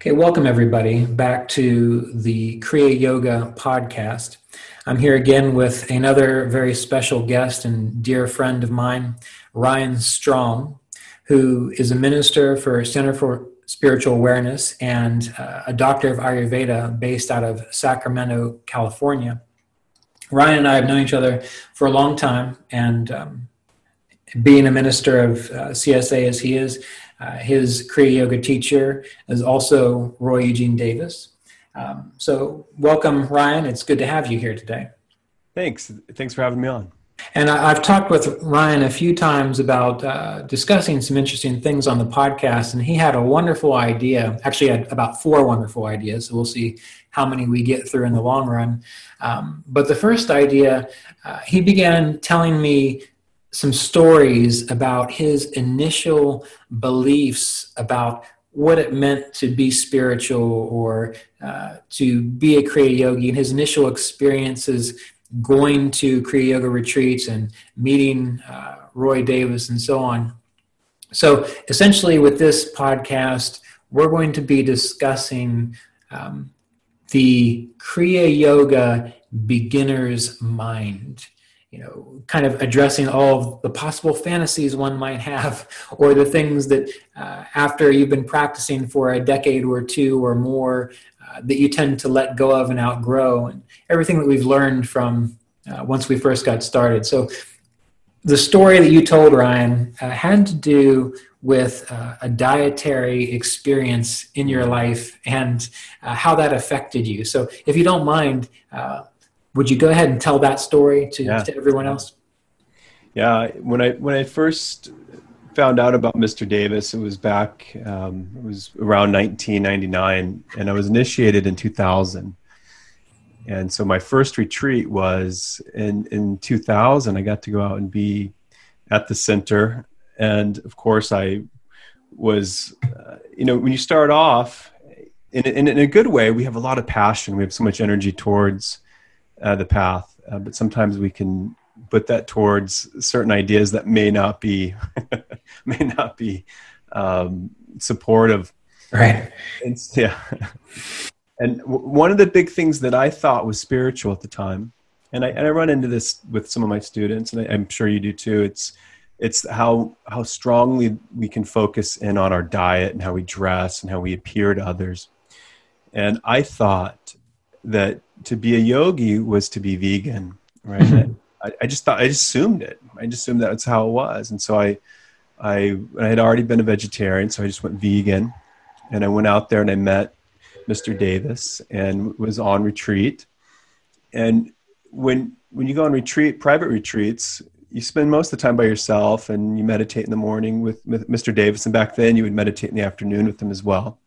Okay, welcome everybody back to the Kriya Yoga Podcast. I'm here again with another very special guest and dear friend of mine, Ryan Strong, who is a minister for Center for Spiritual Awareness and uh, a doctor of Ayurveda based out of Sacramento, California. Ryan and I have known each other for a long time, and um, being a minister of uh, CSA as he is, uh, his Kriya Yoga teacher is also Roy Eugene Davis. Um, so, welcome, Ryan. It's good to have you here today. Thanks. Thanks for having me on. And I, have talked with Ryan a few times about uh, discussing some interesting things on the podcast, and he had a wonderful idea. Actually, had about four wonderful ideas. So we'll see how many we get through in the long run. Um, but the first idea, uh, he began telling me some stories about his initial beliefs about what it meant to be spiritual or uh, to be a Kriya Yogi and his initial experiences going to Kriya Yoga retreats and meeting uh, Roy Davis and so on. So, essentially, with this podcast, we're going to be discussing um, the Kriya Yoga beginner's mind. You know, kind of addressing all of the possible fantasies one might have, or the things that uh, after you've been practicing for a decade or two or more, uh, that you tend to let go of and outgrow, and everything that we've learned from uh, once we first got started. So, the story that you told, Ryan, uh, had to do with uh, a dietary experience in your life and uh, how that affected you. So, if you don't mind, would you go ahead and tell that story to, yeah. to everyone else? Yeah, when I when I first found out about Mr. Davis, it was back, um, it was around 1999, and I was initiated in 2000. And so my first retreat was in, in 2000. I got to go out and be at the center. And of course, I was, uh, you know, when you start off, in, in, in, a good way, we have a lot of passion. We have so much energy towards uh, the path, uh, but sometimes we can put that towards certain ideas that may not be may not be um, supportive. Right. And, yeah. And w- one of the big things that I thought was spiritual at the time, and I, and I run into this with some of my students, and I, I'm sure you do too. It's it's how how strongly we can focus in on our diet and how we dress and how we appear to others. And I thought that to be a yogi was to be vegan, right? Mm-hmm. I, I, just thought I just assumed it. I just assumed that's how it was, and so I, I, I had already been a vegetarian, so I just went vegan, and I went out there and I met Mr. Davis and was on retreat, and when when you go on retreat, private retreats, you spend most of the time by yourself and you meditate in the morning with, with Mr. Davis, and back then you would meditate in the afternoon with him as well.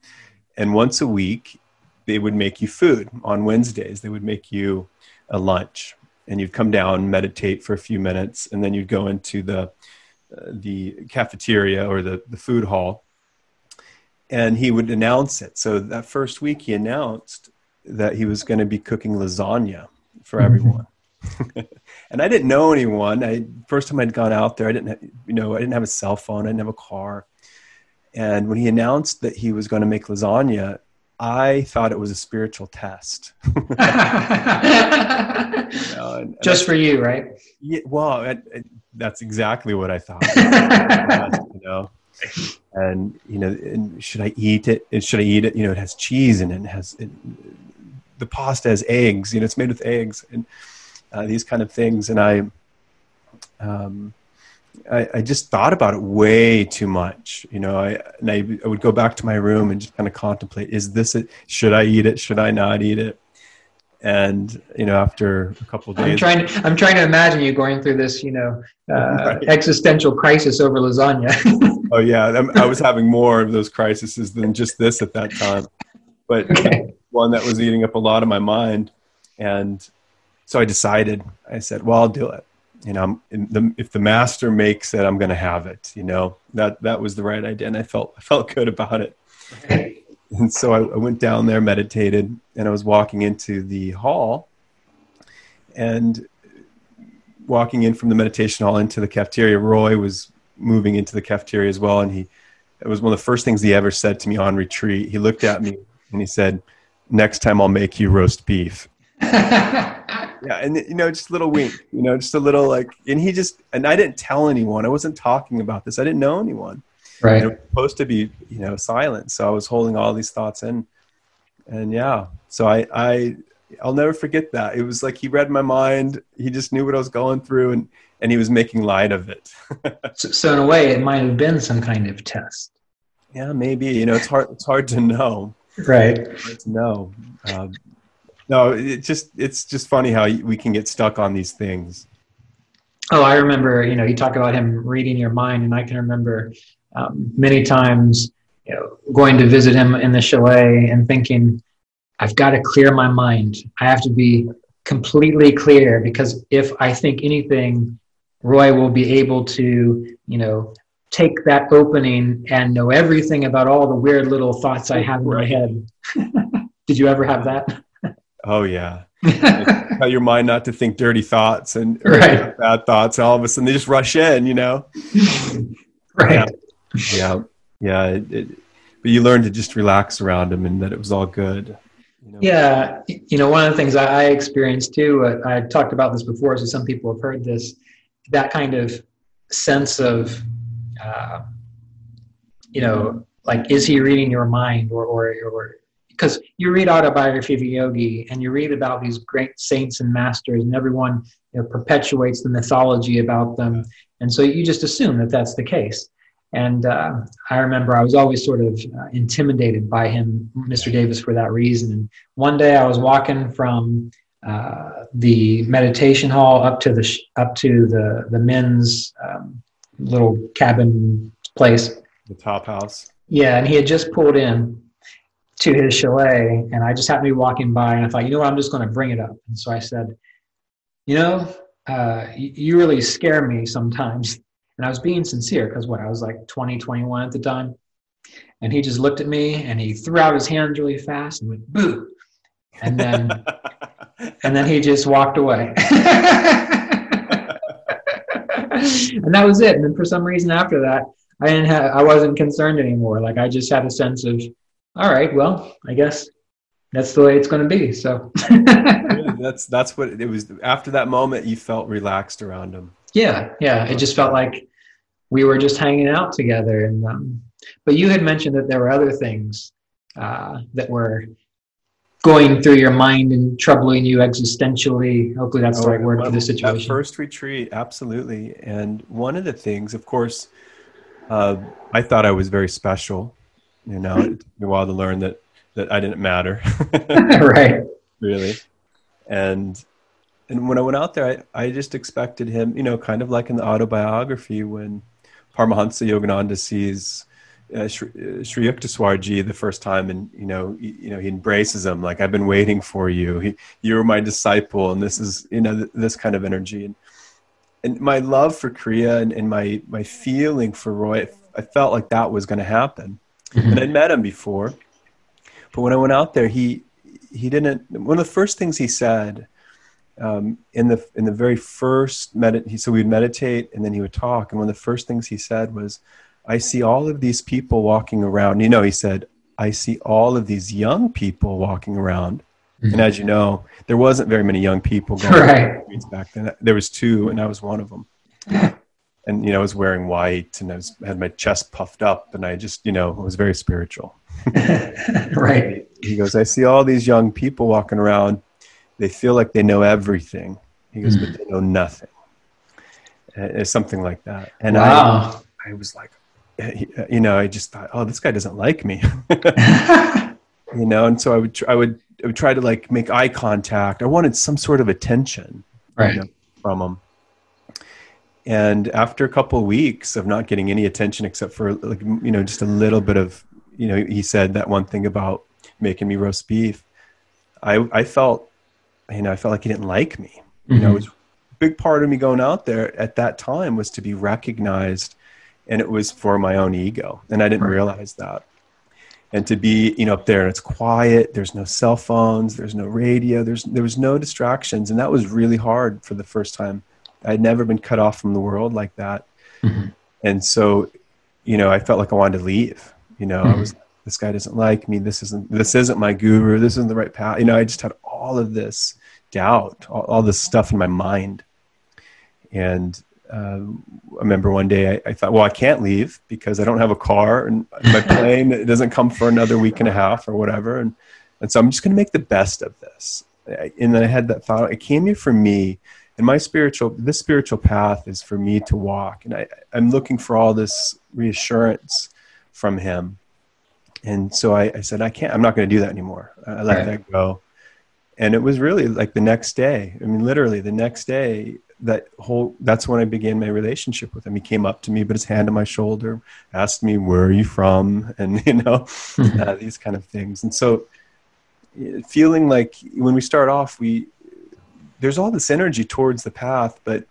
And once a week, they would make you food on Wednesdays. They would make you a lunch and you'd come down, meditate for a few minutes, and then you'd go into the uh, the cafeteria or the the food hall, and he would announce it. So that first week, he announced that he was going to be cooking lasagna for mm-hmm. everyone. and I didn't know anyone. I first time I'd gone out there, I didn't, you know, I didn't have a cell phone, I didn't have a car. And when he announced that he was going to make lasagna, I thought it was a spiritual test. you know, and, Just for you, right? Yeah, well, it, it, that's exactly what I thought. you know, and you know, and should I eat it? And should I eat it? You know, it has cheese in it. it has it, the pasta has eggs. You know, it's made with eggs and uh, these kind of things. And I, um, I, I, just thought about it way too much. You know, I, and I, I, would go back to my room and just kind of contemplate: Is this it? Should I eat it? Should I not eat it? And you know, after a couple days, I'm trying. To, I'm trying to imagine you going through this, you know, uh, right. existential crisis over lasagna. oh yeah, I was having more of those crises than just this at that time, but Okay. one that was eating up a lot of my mind, and so I decided. I said, "Well, I'll do it." You know, the, if the master makes it, I'm going to have it. You know, that that was the right idea, and I felt I felt good about it. And so I, I went down there, meditated, and I was walking into the hall, and walking in from the meditation hall into the cafeteria. Roy was moving into the cafeteria as well, and he it was one of the first things he ever said to me on retreat. He looked at me and he said, "Next time I'll make you roast beef." Yeah, and you know, just a little wink, you know, just a little like, and he just and I didn't tell anyone. I wasn't talking about this. I didn't know anyone. right. It was supposed to be, you know, silent. So I was holding all these thoughts in, and yeah. So I, I, I'll never forget that. It was like he read my mind. He just knew what I was going through, and and he was making light of it. So, so in a way, it might have been some kind of test. yeah, maybe. You know, it's hard. It's hard to know. Right. Hard to know. Um, no, it just it's just funny how we can get stuck on these things. Oh, I remember, you know, you talk about him reading your mind, and I can remember um, many times, you know, going to visit him in the chalet and thinking, I've got to clear my mind. I have to be completely clear because if I think anything, Roy will be able to, you know, take that opening and know everything about all the weird little thoughts I have in my head. Did you ever have that? Oh yeah. tell your mind not to think dirty thoughts and or Right. bad thoughts. All of a sudden, they just rush in. You know. right. Yeah, yeah. It, it, but you learn to just relax around them, and that it was all good. You know? Yeah, you know, one of the things I, I experienced too, uh, I talked about this before, so some people have heard this, that kind of sense of, uh, you know, like, is he reading your mind or, or, or, because you read autobiography of a yogi and you read about these great saints and masters and everyone you know, perpetuates the mythology about them. And so you just assume that that's the case. And uh, I remember I was always sort of uh, intimidated by him, Mr. Davis, for that reason. And one day I was walking from uh, the meditation hall up to the sh- up to the the men's um, little cabin place. the top house. Yeah, and he had just pulled in to his chalet, and I just happened to be walking by, and I thought, you know what, I'm just going to bring it up. And so I said, you know, uh, you, you really scare me sometimes. And I was being sincere because what I was like 20, 21 at the time. And he just looked at me and he threw out his hands really fast and went boo. And then and then he just walked away. and that was it. And then for some reason after that, I didn't have I wasn't concerned anymore. Like I just had a sense of, all right, well, I guess that's the way it's going to be. So Really, that's that's what it was. After that moment, you felt relaxed around him. yeah, yeah, it just felt like we were just hanging out together. And um, but you had mentioned that there were other things uh, that were going through your mind and troubling you existentially. Hopefully, that's the right word for the situation. first retreat, absolutely. And one of the things, of course, uh, I thought I was very special. You know, it took me a while to learn that that I didn't matter, right. really. And and when I went out there, I, I just expected him, you know, kind of like in the autobiography when Paramahansa Yogananda sees uh, Sri, uh, Sri Yukteswarji the first time, and you know, you, you know, he embraces him like I've been waiting for you. He, you were my disciple, and this is, you know, th- this kind of energy. And and my love for Kriya and, and my my feeling for Roy, I felt like that was going to happen. And I'd met him before, but when I went out there, he he didn't. One of the first things he said um, in the in the very first medit, he, so we'd meditate and then he would talk, and one of the first things he said was, "I see all of these people walking around." You know, he said, "I see all of these young people walking around." And as you know, there wasn't very many young people going Right. on the streets back then. There was two, and I was one of them. And you know, I was wearing white, and I was, had my chest puffed up, and I just, you know, was very spiritual. right. He goes, I see all these young people walking around. They feel like they know everything. He goes, but they know nothing. Uh, It's something like that. And wow. I, I was like, uh, uh, you know, I just thought, oh, this guy doesn't like me, you know. And so I would, tr- I would, I would try to like make eye contact. I wanted some sort of attention you know, from him. And after a couple of weeks of not getting any attention except for like you know just a little bit of you know he said that one thing about making me roast beef i i felt you know i felt like he didn't like me mm-hmm. you know it was a big part of me going out there at that time was to be recognized and it was for my own ego and i didn't right. realize that and to be you know up there and it's quiet there's no cell phones there's no radio there's there was no distractions and that was really hard for the first time I'd never been cut off from the world like that. Mm-hmm. And so, you know, I felt like I wanted to leave. You know, mm-hmm. I was this guy doesn't like me. This isn't this isn't my guru. This isn't the right path. You know, I just had all of this doubt, all, all this stuff in my mind. And uh, I remember one day I, I, thought, well, I can't leave because I don't have a car and my plane it doesn't come for another week and a half or whatever. And and so I'm just going to make the best of this. And then I had that thought. It came here for me and my spiritual this spiritual path is for me to walk. And I, i'm looking for all this reassurance from him. And so i, I said i can't i'm not going to do that anymore. I let right. that go. And it was really like the next day. I mean literally the next day that whole that's when i began my relationship with him. He came up to me put his hand on my shoulder asked me where are you from? And you know uh, these kind of things. And so feeling like when we start off we there's all this energy towards the path, but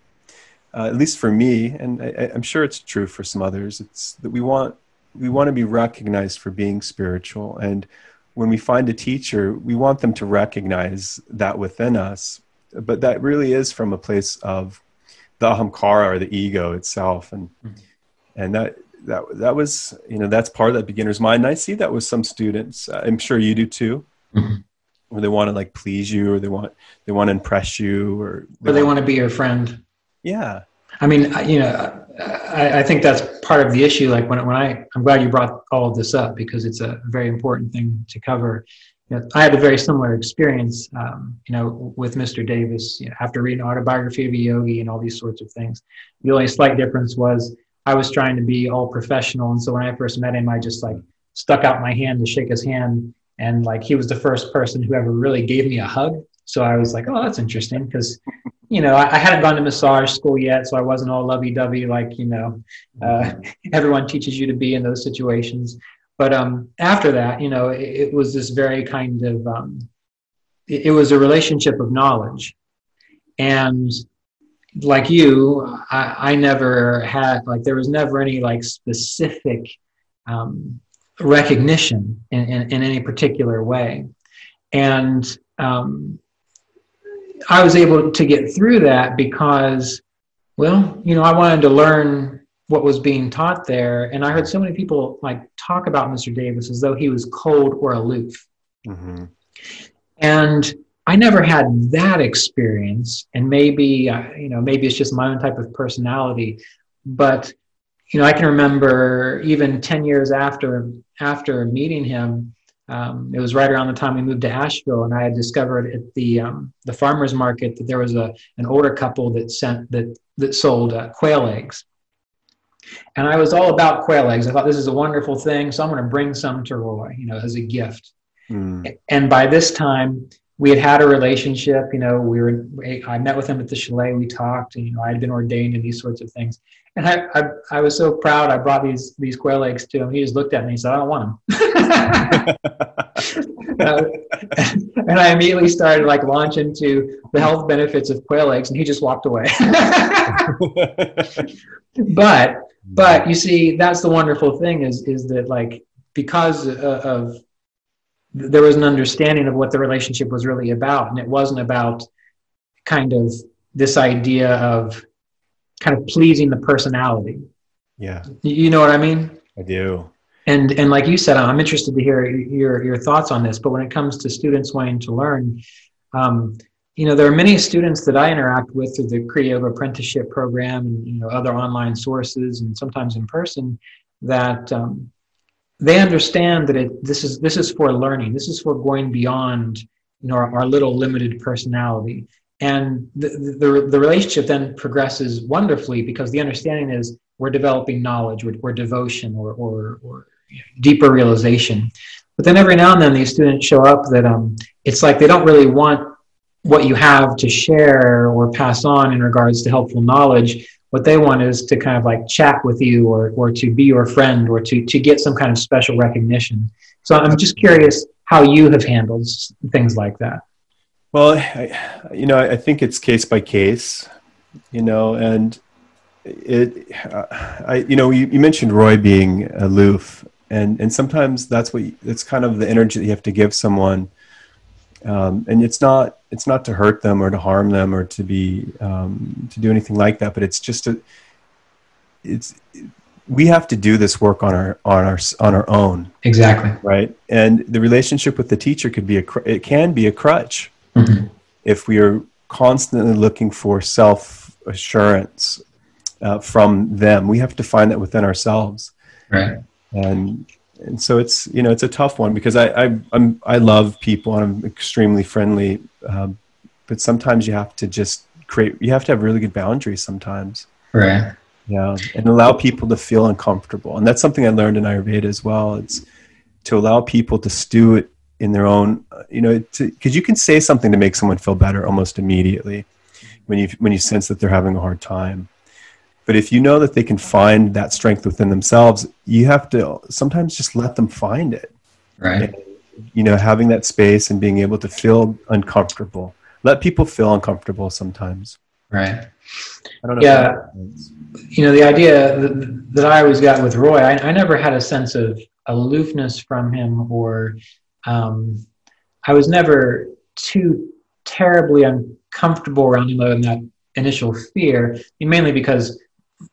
uh, at least for me, and I, am sure it's true for some others, it's that we want we want to be recognized for being spiritual, and when we find a teacher, we want them to recognize that within us. But that really is from a place of the ahamkara or the ego itself, and mm-hmm. and that that that was you know that's part of that beginner's mind. And I see that with some students. I'm sure you do too. Mm-hmm or they want to like please you or they want they want to impress you or they, or they want, want to be your friend. Yeah. I mean you know I, I, think that's part of the issue like when, when i i'm glad you brought all of this up because it's a very important thing to cover. You know, i had a very similar experience um, you know with mr davis you know, after reading autobiography of a yogi and all these sorts of things. The only slight difference was i was trying to be all professional and so when i first met him i just like stuck out my hand to shake his hand and like he was the first person who ever really gave me a hug. So i was like oh that's interesting because you know I, I, hadn't gone to massage school yet so i wasn't all lovey-dovey like you know uh, everyone teaches you to be in those situations. But um, after that you know it, it was this very kind of um, it, it, was a relationship of knowledge. And like you I, I never had like there was never any like specific um, recognition in, in, in any particular way. And um, I was able to get through that because, well, you know, I wanted to learn what was being taught there. And I heard so many people like talk about Mr. Davis as though he was cold or aloof. Mm-hmm. And I never had that experience. And maybe, uh, you know, maybe it's just my own type of personality. But you know, I can remember even 10 years after after meeting him, um, it was right around the time we moved to Asheville, and I had discovered at the um, the farmers market that there was a an older couple that sent that that sold uh, quail eggs, and I was all about quail eggs. I thought this is a wonderful thing, so I'm going to bring some to Roy, you know, as a gift. Mm. And by this time, we had had a relationship. You know, we were. I met with him at the chalet. We talked, and you know, I had been ordained in these sorts of things. And I, I, I, was so proud. I brought these these quail eggs to him. He just looked at me and said, "I don't want them." uh, and I immediately started like launch into the health benefits of quail eggs, and he just walked away. but but you see, that's the wonderful thing is is that like because of there was an understanding of what the relationship was really about, and it wasn't about kind of this idea of kind of pleasing the personality. Yeah. You know what I mean? I do. And and like you said, I'm interested to hear your your thoughts on this. But when it comes to students wanting to learn, um, you know, there are many students that I interact with through the Creative Apprenticeship Program and you know other online sources and sometimes in person that um, they understand that it this is this is for learning. This is for going beyond you know our, our little limited personality and the, the, the, relationship then progresses wonderfully because the understanding is we're developing knowledge or, or devotion or, or, or, deeper realization but then every now and then these students show up that um, it's like they don't really want what you have to share or pass on in regards to helpful knowledge what they want is to kind of like chat with you or, or to be your friend or to, to get some kind of special recognition. So I'm just curious how you have handled things like that. Well, I, you know, I think it's case by case, you know, and it, I, you know, you, you mentioned Roy being aloof, and and sometimes that's what it's kind of the energy that you have to give someone, um, and it's not it's not to hurt them or to harm them or to be um, to do anything like that, but it's just a it's we have to do this work on our on our on our own. Exactly. Right? And the relationship with the teacher could be a it can be a crutch mm-hmm. if we are constantly looking for self assurance uh, from them. We have to find that within ourselves. Right. And and so it's you know it's a tough one because I I I'm, i love people and I'm extremely friendly, um, but sometimes you have to just create. You have to have really good boundaries sometimes. Right. Yeah, and allow people to feel uncomfortable, and that's something I learned in Ayurveda as well. It's to allow people to stew it in their own, uh, you know, because you can say something to make someone feel better almost immediately when you when you sense that they're having a hard time. But if you know that they can find that strength within themselves, you have to sometimes just let them find it. Right. And, you know, having that space and being able to feel uncomfortable. Let people feel uncomfortable sometimes. Right. I don't know. Yeah. You know, the idea that, that, I always got with Roy, I, I never had a sense of aloofness from him or um, I was never too terribly uncomfortable around him other than that initial fear, mainly because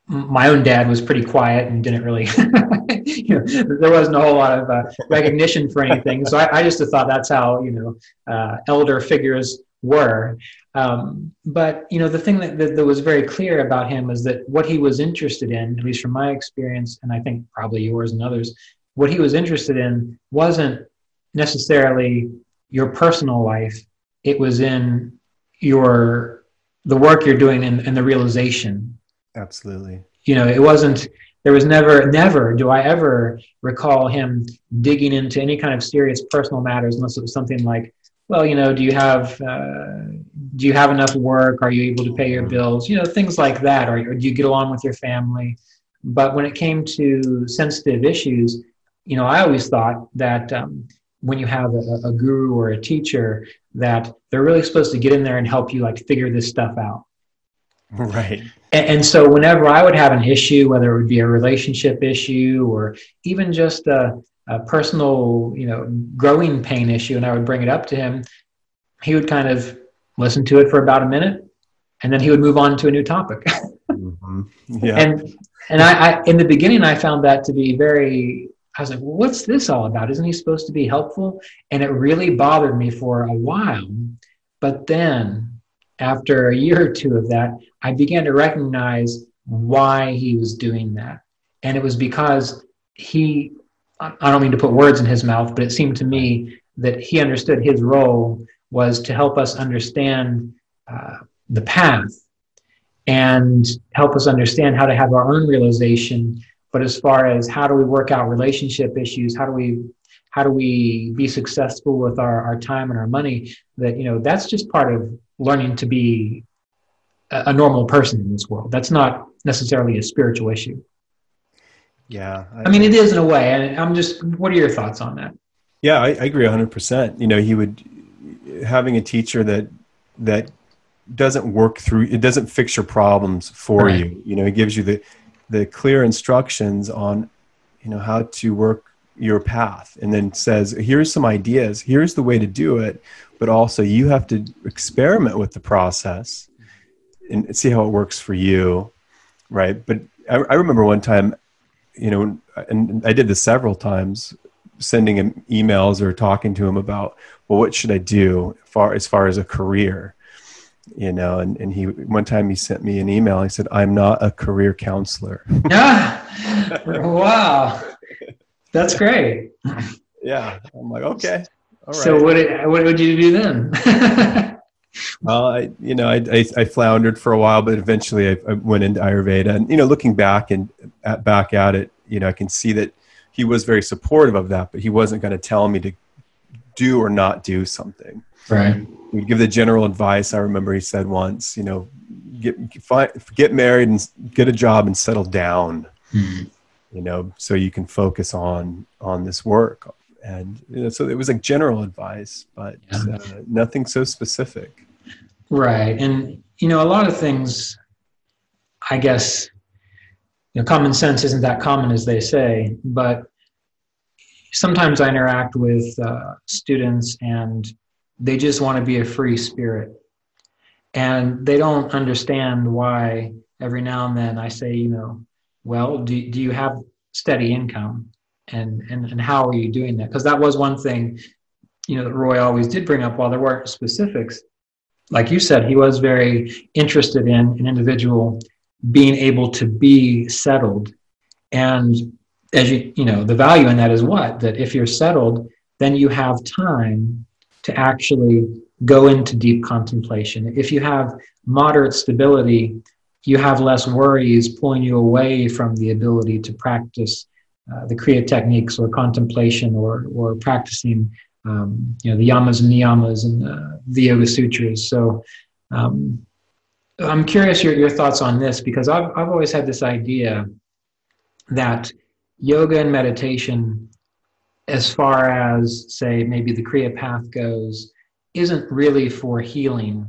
my own dad was pretty quiet and didn't really, you know, there wasn't a whole lot of uh, recognition for anything. So I, I, just thought that's how, you know, uh, elder figures were. Um, but, you know, the thing that, that, that, was very clear about him is that what he was interested in, at least from my experience, and I think probably yours and others, what he was interested in wasn't necessarily your personal life, it was in your the work you're doing and, and the realization Absolutely. You know, it wasn't, there was never, never do I ever recall him digging into any kind of serious personal matters unless it was something like, well, you know, do you have, uh, do you have enough work? Are you able to pay your bills? You know, things like that. Or, or do you get along with your family? But when it came to sensitive issues, you know, I always thought that um, when you have a, a, guru or a teacher, that they're really supposed to get in there and help you like figure this stuff out. Right. And, and, so whenever I would have an issue, whether it would be a relationship issue or even just a, a personal, you know, growing pain issue, and I would bring it up to him, he would kind of listen to it for about a minute, and then he would move on to a new topic. mm-hmm. Yeah. And and I, I in the beginning I found that to be very I was like, well, what's this all about? Isn't he supposed to be helpful? And it really bothered me for a while. But then after a year or two of that, I began to recognize why he was doing that. And it was because he, I don't mean to put words in his mouth, but it seemed to me that he understood his role was to help us understand uh, the path and help us understand how to have our own realization. But as far as how do we work out relationship issues, how do we how do we be successful with our, our time and our money that you know that's just part of learning to be a, a normal person in this world. That's not necessarily a spiritual issue. Yeah I, I mean it is in a way and i'm just what are your thoughts on that? Yeah I, I agree 100% you know he would having a teacher that that doesn't work through it doesn't fix your problems for right. you. You know it gives you the the clear instructions on you know how to work your path and then says here's some ideas. Here's the way to do it. But also you have to experiment with the process and see how it works for you right? But i, I remember one time you know and i did this several times sending him emails or talking to him about well what should i do far as far as a career you know and, and he one time he sent me an email he said i'm not a career counselor yeah wow that's great. Yeah, I'm like, okay. All right. So what what would you do then? well, I, you know, I, I, I, floundered for a while, but eventually I, I, went into Ayurveda. And you know, looking back and at, back at it, you know, I can see that he was very supportive of that, but he wasn't going to tell me to do or not do something. Right. He'd give the general advice. I remember he said once, you know, get find, get married and get a job and settle down. Mm-hmm. You know, so you can focus on on this work. And you know, so it was like general advice, but yeah. uh, nothing so specific. Right, and you know, a lot of things. I guess you know, common sense isn't that common as they say, but sometimes I interact with uh, students and they just want to be a free spirit. And they don't understand why every now and then I say, you know, well, do, do you have steady income? And, and, and how are you doing that? Because that was one thing, you know, that Roy always did bring up while there weren't specifics. Like you said, he was very interested in an individual being able to be settled. And as you, you know, the value in that is what? That if you're settled, then you have time to actually go into deep contemplation. If you have moderate stability, you have less worries pulling you away from the ability to practice uh, the Kriya techniques or contemplation or, or practicing, um, you know, the yamas and niyamas and uh, the Yoga Sutras. So um, I'm curious your, your thoughts on this because I've, I've always had this idea that yoga and meditation as far as say maybe the kriya path goes isn't really for healing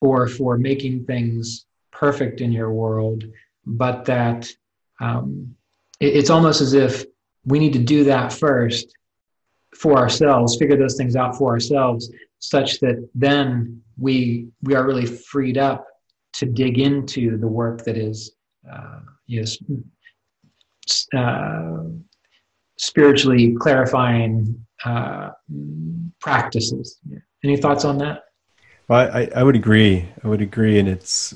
or for making things perfect in your world but that um, it, it's almost as if we need to do that first for ourselves figure those things out for ourselves such that then we we are really freed up to dig into the work that is uh, yes uh, spiritually clarifying uh, practices. Any thoughts on that? Well, I, I would agree. I would agree, and it's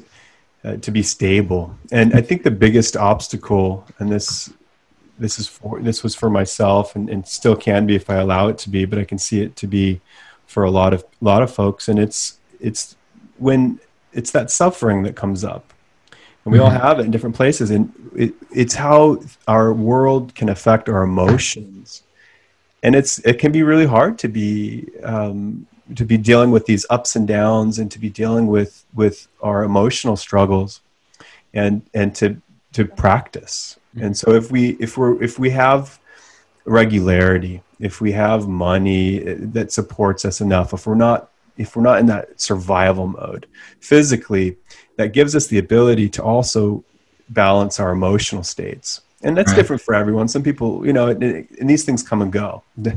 uh, to be stable. And I think the biggest obstacle, and this this is for this was for myself, and, and still can be if I allow it to be, but I can see it to be for a lot of a lot of folks, and it's it's when it's that suffering that comes up and we mm-hmm. all have it in different places and it, it's how our world can affect our emotions and it's it can be really hard to be um, to be dealing with these ups and downs and to be dealing with with our emotional struggles and and to to practice mm-hmm. and so if we if we're if we have regularity if we have money uh, that supports us enough if we're not if we're not in that survival mode physically that gives us the ability to also balance our emotional states. And that's right. different for everyone. Some people you know and, these things come and go.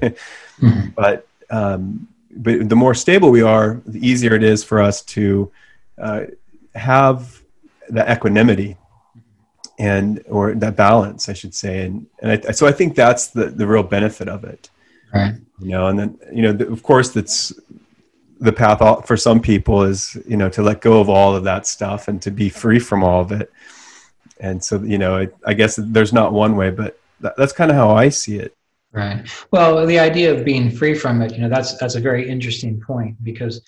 Mm-hmm. but um, but the more stable we are the easier it is for us to uh, have that equanimity and or that balance i should say. And, and I, so i think that's the, the real benefit of it. Right. You know and then you know the, of course that's the path for some people is you know to let go of all of that stuff and to be free from all of it. And so you know I, I guess there's not one way but that, that's kind of how i see it. Right. Well the idea of being free from it you know that's that's a very interesting point because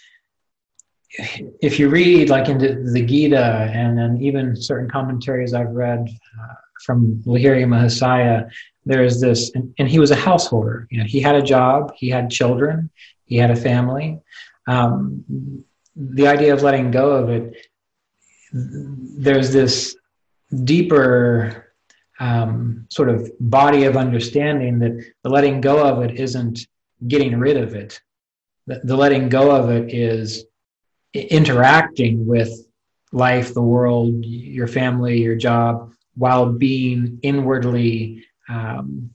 if you read like into the gita and then even certain commentaries i've read uh, from lahiri mahasaya there's this and, and he was a householder. You know he had a job he had children he had a family um, the idea of letting go of it, there's this deeper um, sort of body of understanding that the letting go of it isn't getting rid of it. The, letting go of it is interacting with life, the world, your family, your job, while being inwardly um,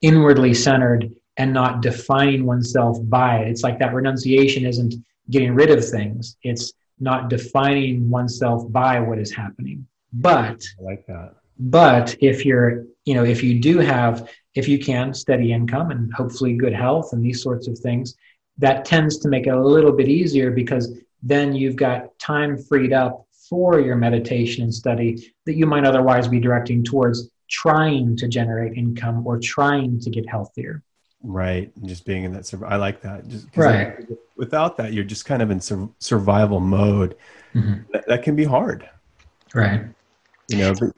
inwardly centered and not defining oneself by it. It's like that renunciation isn't getting rid of things, it's not defining oneself by what is happening. But I like that. But if you're, you know, if you do have, if you can, steady income and hopefully good health and these sorts of things, that tends to make it a little bit easier because then you've got time freed up for your meditation and study that you might otherwise be directing towards trying to generate income or trying to get healthier. Right. And just being in that, I like that. Just right. I, without that, you're just kind of in sur- survival mode. Mm-hmm. That, that, can be hard. Right. You know, but,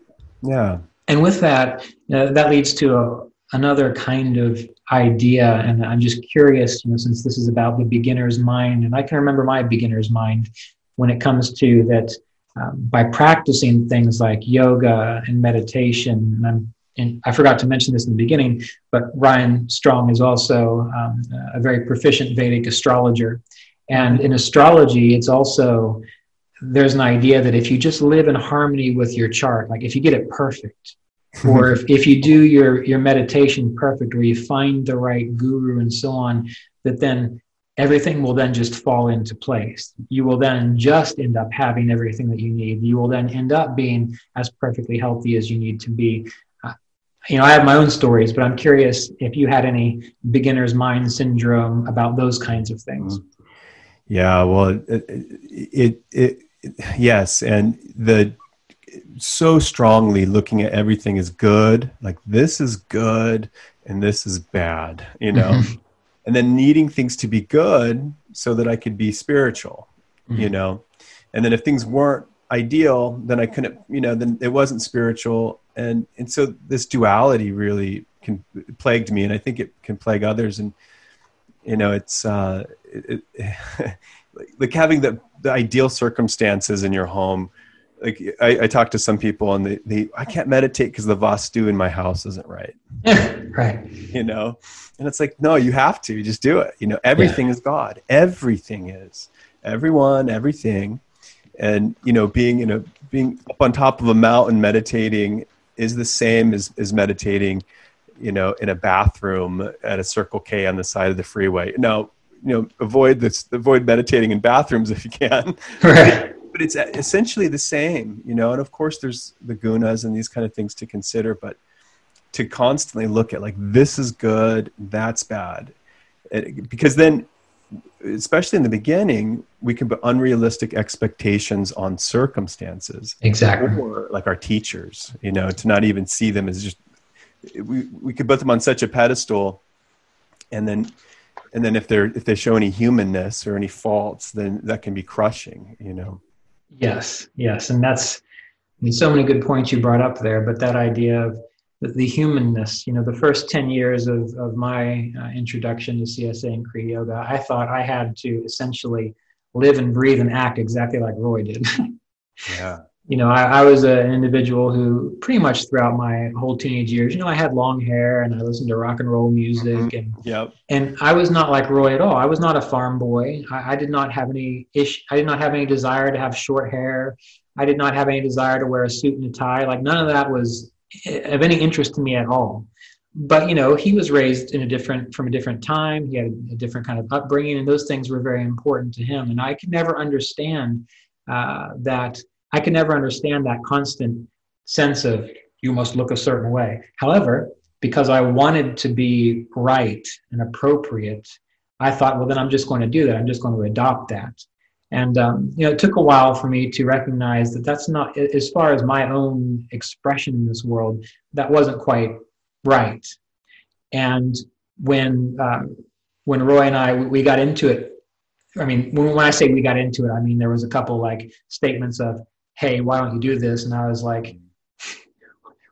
yeah. And with that, uh, that leads to a, another kind of idea. And I'm just curious, you know, since this is about the beginner's mind, and I can remember my beginner's mind when it comes to that um, by practicing things like yoga and meditation, and, I'm, and I forgot to mention this in the beginning, but Ryan Strong is also um, a very proficient Vedic astrologer. And in astrology, it's also there's an idea that if you just live in harmony with your chart, like if you get it perfect, or if, if you do your, your meditation perfect, or you find the right guru and so on, that then everything will then just fall into place. You will then just end up having everything that you need. You will then end up being as perfectly healthy as you need to be. You know, I have my own stories, but I'm curious if you had any beginner's mind syndrome about those kinds of things. Mm-hmm. Yeah, well, it, it, it, it yes, and the so strongly looking at everything as good, like this is good and this is bad, you know. Mm-hmm and then needing things to be good so that I could be spiritual, mm-hmm. you know. And then if things weren't ideal, then I couldn't, you know, then it wasn't spiritual. And and so this duality really can plagued me, and I think it can plague others. And you know, it's uh, it, it, like having the the ideal circumstances in your home. Like I, I talk to some people, and they, they I can't meditate because the vastu in my house isn't right. right. You know and it's like, no, you have to just do it. You know, everything yeah. is God. Everything is. Everyone, everything. And, you know, being in a being up on top of a mountain meditating is the same as, as meditating, you know, in a bathroom at a Circle K on the side of the freeway. Now, you know, avoid this avoid meditating in bathrooms if you can. Right. But it's essentially the same, you know, and of course there's the gunas and these kind of things to consider, but to constantly look at like this is good that's bad it, because then especially in the beginning we can put unrealistic expectations on circumstances. Exactly. Or like our teachers you know to not even see them as just we, we could put them on such a pedestal and then and then if they're if they show any humanness or any faults then that can be crushing you know? Yes yes and that's I mean, so many good points you brought up there but that idea of the, the humanness. You know, the first 10 years of, of my uh, introduction to CSA and Kriya Yoga, I thought I had to essentially live and breathe and act exactly like Roy did. yeah. You know, I, I was a, an individual who pretty much throughout my whole teenage years, you know, I had long hair and I listened to rock and roll music mm-hmm. and yep. and I was not like Roy at all. I was not a farm boy. I, I did not have any ish. I did not have any desire to have short hair. I did not have any desire to wear a suit and a tie. Like none of that was of any interest to me at all. But you know, he was raised in a different from a different time. He had a different kind of upbringing, and those things were very important to him. And I could never understand uh, that. I could never understand that constant sense of you must look a certain way. However, because I wanted to be right and appropriate, I thought, well, then I'm just going to do that. I'm just going to adopt that. And um, you know, it took a while for me to recognize that that's not, as far as my own expression in this world, that wasn't quite right. And when uh, when Roy and I we got into it, I mean, when, when I say we got into it, I mean there was a couple like statements of, "Hey, why don't you do this?" And I was like,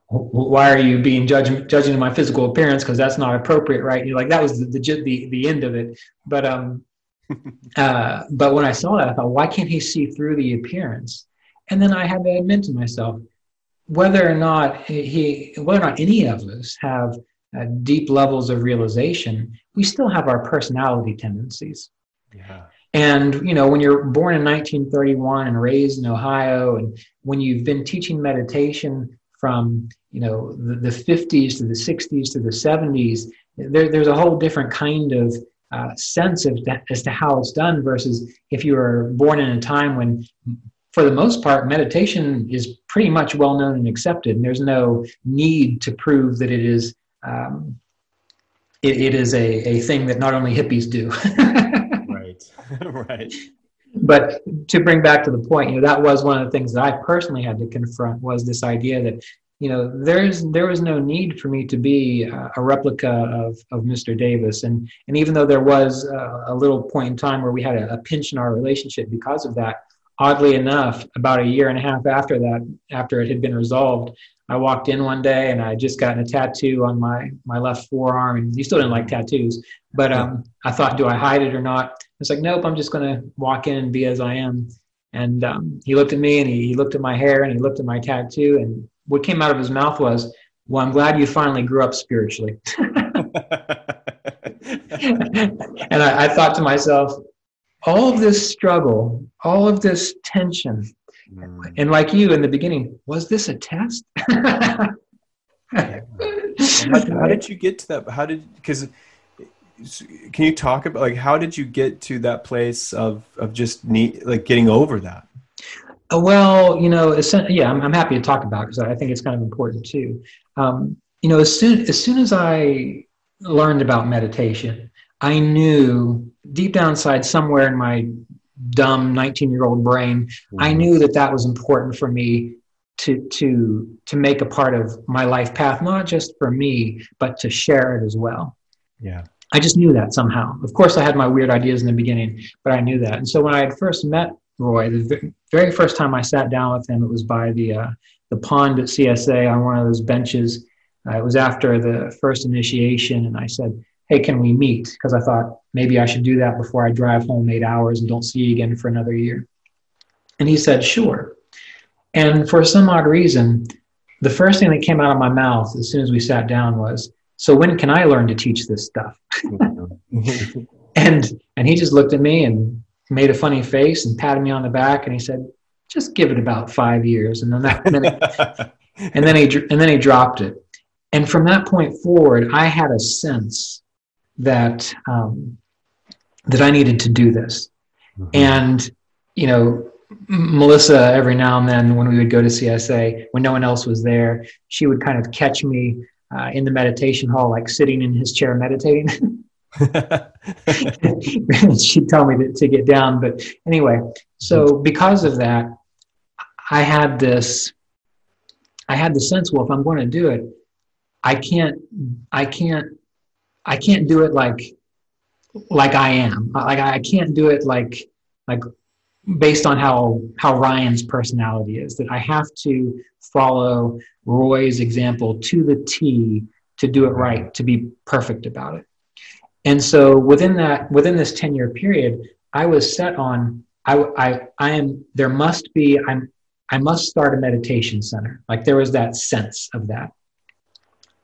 why are you being judging judging my physical appearance because that's not appropriate right you know, like that was the the the end of it but um uh, but when I saw that, I thought, why can't he see through the appearance? And then I had to admit to myself, whether or not he, whether or not any of us have uh, deep levels of realization, we still have our personality tendencies. Yeah. And you know, when you're born in 1931 and raised in Ohio, and when you've been teaching meditation from you know the, the 50s to the 60s to the 70s, there, there's a whole different kind of uh, sense of that, as to how it's done versus if you were born in a time when for the most part meditation is pretty much well known and accepted. And there's no need to prove that it is um, it, it is a, a thing that not only hippies do. Right. Right. But to bring back to the point you know that was one of the things that i personally had to confront was this idea that you know there's there was no need for me to be a replica of, of mr davis. And and even though there was a, a little point in time where we had a, a, pinch in our relationship because of that oddly enough about a year and a half after that after it had been resolved i walked in one day and i had just gotten a tattoo on my my left forearm. And you still didn't like tattoos but um, i thought do i hide it or not? It's like nope i'm just going to walk in and be as i am. And um, he looked at me and he, he looked at my hair and he looked at my tattoo. And what came out of his mouth was, Well, I'm glad you finally grew up spiritually. and I, I thought to myself, all of this struggle, all of this tension, mm. and like you in the beginning, was this a test? how, how, did you get to that? How did because can you talk about like how did you get to that place of of just need like getting over that? Uh, well, you know, yeah, I'm, I'm happy to talk about because I think it's kind of important too. Um, you know, as soon as soon as I learned about meditation, I knew deep down inside, somewhere in my dumb 19 year old brain, mm-hmm. I knew that that was important for me to to to make a part of my life path, not just for me, but to share it as well. Yeah. I just knew that somehow. Of course, I had my weird ideas in the beginning, but I knew that. And so when I had first met Roy, the very first time I sat down with him, it was by the uh, the pond at CSA on one of those benches. Uh, it was after the first initiation, and I said, "Hey, can we meet?" Because I thought maybe I should do that before I drive home eight hours and don't see you again for another year. And he said, "Sure." And for some odd reason, the first thing that came out of my mouth as soon as we sat down was, "So when can I learn to teach this stuff?" and and he just looked at me and made a funny face and patted me on the back and he said, "Just give it about five years." And then that, and then, he, and then he and then he dropped it. And from that point forward, I had a sense that um, that I needed to do this. Mm-hmm. And you know, Melissa, every now and then when we would go to CSA, when no one else was there, she would kind of catch me uh, in the meditation hall, like sitting in his chair meditating. She'd tell me to, to get down. But anyway, so hmm. because of that, I had this, I had the sense, well, if I'm going to do it, I can't, I can't, I can't do it like, like I am. Like I can't do it like, like based on how how Ryan's personality is. That I have to follow Roy's example to the T to do it hmm. right, to be perfect about it. And so within that, within this 10 year period, I was set on, I, I, I am, there must be, I'm, I must start a meditation center. Like there was that sense of that.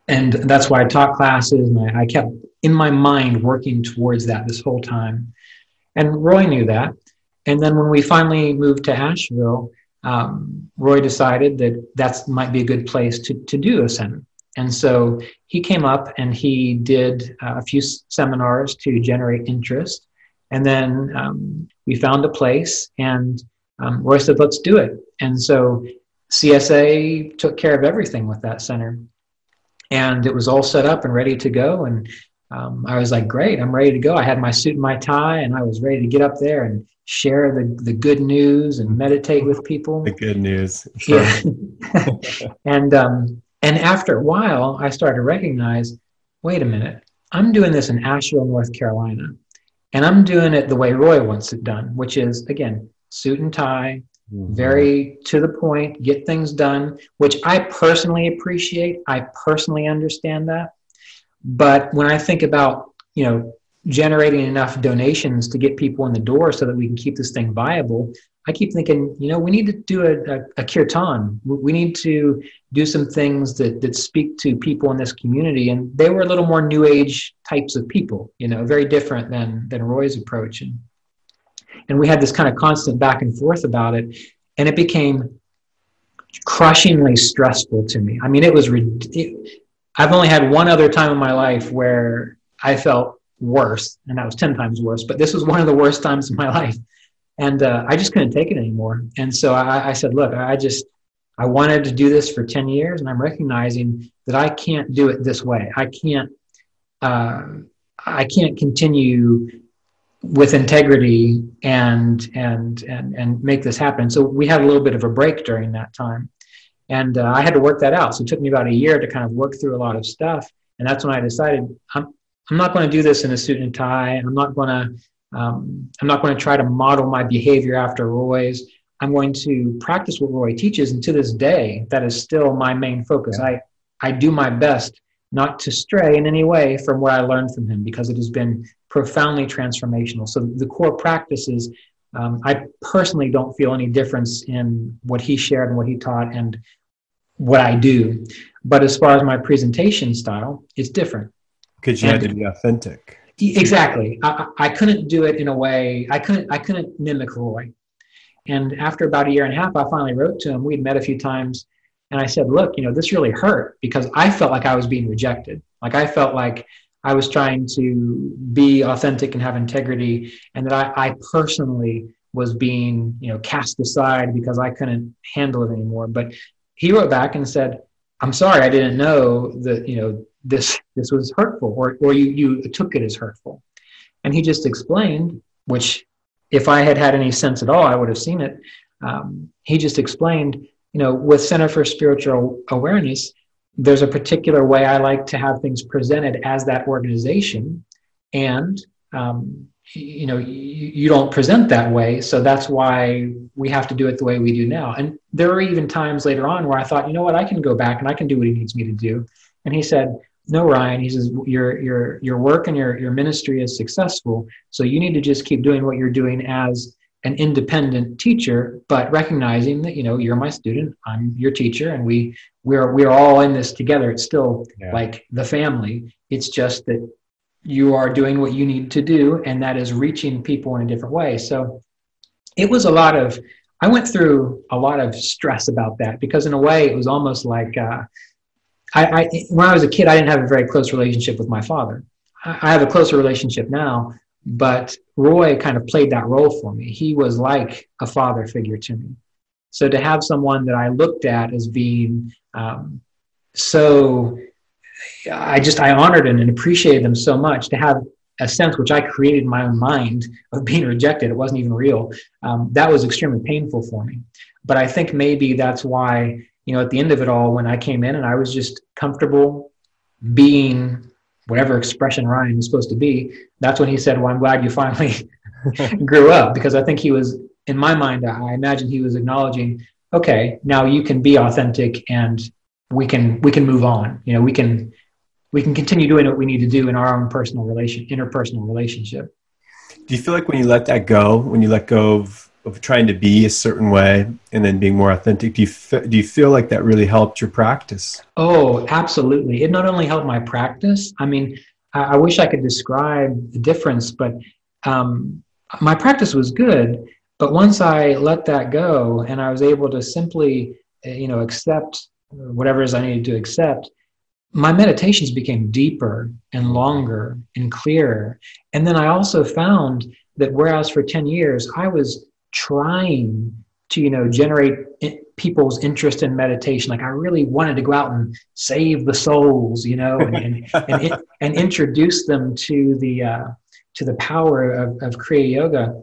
And that's why I taught classes and I, I kept in my mind working towards that this whole time. And Roy knew that. And then when we finally moved to Asheville, um, Roy decided that that might be a good place to, to do a center. And so he came up and he did uh, a few seminars to generate interest. And then um, we found a place, and um, Roy said, let's do it. And so CSA took care of everything with that center. And it was all set up and ready to go. And um, I was like, great, I'm ready to go. I had my suit and my tie, and I was ready to get up there and share the, the good news and meditate with people. The good news. Yeah. and um, and after a while, I started to recognize wait a minute, I'm doing this in Asheville, North Carolina. And I'm doing it the way Roy wants it done, which is, again, suit and tie, mm-hmm. very to the point, get things done, which I personally appreciate. I personally understand that. But when I think about, you know, generating enough donations to get people in the door so that we can keep this thing viable, I keep thinking, you know, we need to do a, a, a, kirtan. We need to do some things that, that speak to people in this community. And they were a little more new age types of people, you know, very different than, than Roy's approach. And, and we had this kind of constant back and forth about it. And it became crushingly stressful to me. I mean, it was, I've only had one other time in my life where I felt worse, and that was 10 times worse, but this was one of the worst times in my life and uh, I just couldn't take it anymore. And so I, I, said, look, I just I wanted to do this for ten years, and I'm recognizing that I can't do it this way. I can't uh, I can't continue with integrity and and and and make this happen. So we had a little bit of a break during that time, and uh, I had to work that out. So it took me about a year to kind of work through a lot of stuff, and that's when I decided I'm I'm not going to do this in a suit and tie. I'm not going to um, I'm not going to try to model my behavior after Roy's. I'm going to practice what Roy teaches, and to this day, that is still my main focus. Yeah. I, I do my best not to stray in any way from what I learned from him because it has been profoundly transformational. So the core practices Um, I personally don't feel any difference in what he shared and what he taught and what I do. But as far as my presentation style, it's different. Because you and, had to be authentic. Exactly. I, I couldn't do it in a way, I couldn't, I couldn't mimic Roy. And after about a year and a half, I finally wrote to him. We'd met a few times. And I said, look, you know, this really hurt because I felt like I was being rejected. Like I felt like I was trying to be authentic and have integrity, and that I, I personally was being, you know, cast aside because I couldn't handle it anymore. But he wrote back and said, "I'm sorry, I didn't know that, you know, this this was hurtful, or or you you took it as hurtful." And he just explained, which if I had had any sense at all, I would have seen it. Um, he just explained, you know, with Center for Spiritual Awareness, there's a particular way I like to have things presented as that organization, and um, you know you, you, don't present that way, so that's why we have to do it the way we do now. And there were even times later on where I thought, you know what, I can go back and I can do what he needs me to do. And he said, no, Ryan. He says your your your work and your your ministry is successful, so you need to just keep doing what you're doing as an independent teacher, but recognizing that you know you're my student, I'm your teacher, and we we're we're all in this together. It's still yeah. like the family. It's just that you are doing what you need to do, and that is reaching people in a different way. So it was a lot of. I went through a lot of stress about that because in a way it was almost like uh, I, I when I was a kid I didn't have a very close relationship with my father. I have a closer relationship now, but Roy kind of played that role for me. He was like a father figure to me. So to have someone that I looked at as being um, so, I just I honored and appreciated them so much to have a sense which I created in my own mind of being rejected. It wasn't even real. Um, that was extremely painful for me. But I think maybe that's why you know at the end of it all, when I came in and I was just comfortable being whatever expression Ryan was supposed to be, that's when he said, Well, I'm glad you finally grew up because I think he was, in my mind, I imagine he was acknowledging, okay, now you can be authentic and we can we can move on. You know, we can we can continue doing what we need to do in our own personal relation interpersonal relationship. Do you feel like when you let that go, when you let go of of trying to be a certain way and then being more authentic. Do you f- do you feel like that really helped your practice? Oh absolutely. It not only helped my practice i mean i, I wish i could describe the difference but um, my practice was good but once i let that go and i was able to simply eh, you know accept whatever it is i needed to accept my meditations became deeper and longer and clearer. And then i also found that whereas for 10 years i was trying to you know generate people's interest in meditation. Like i really wanted to go out and save the souls you know and and, and, and, introduce them to the uh, to the power of, of kriya yoga.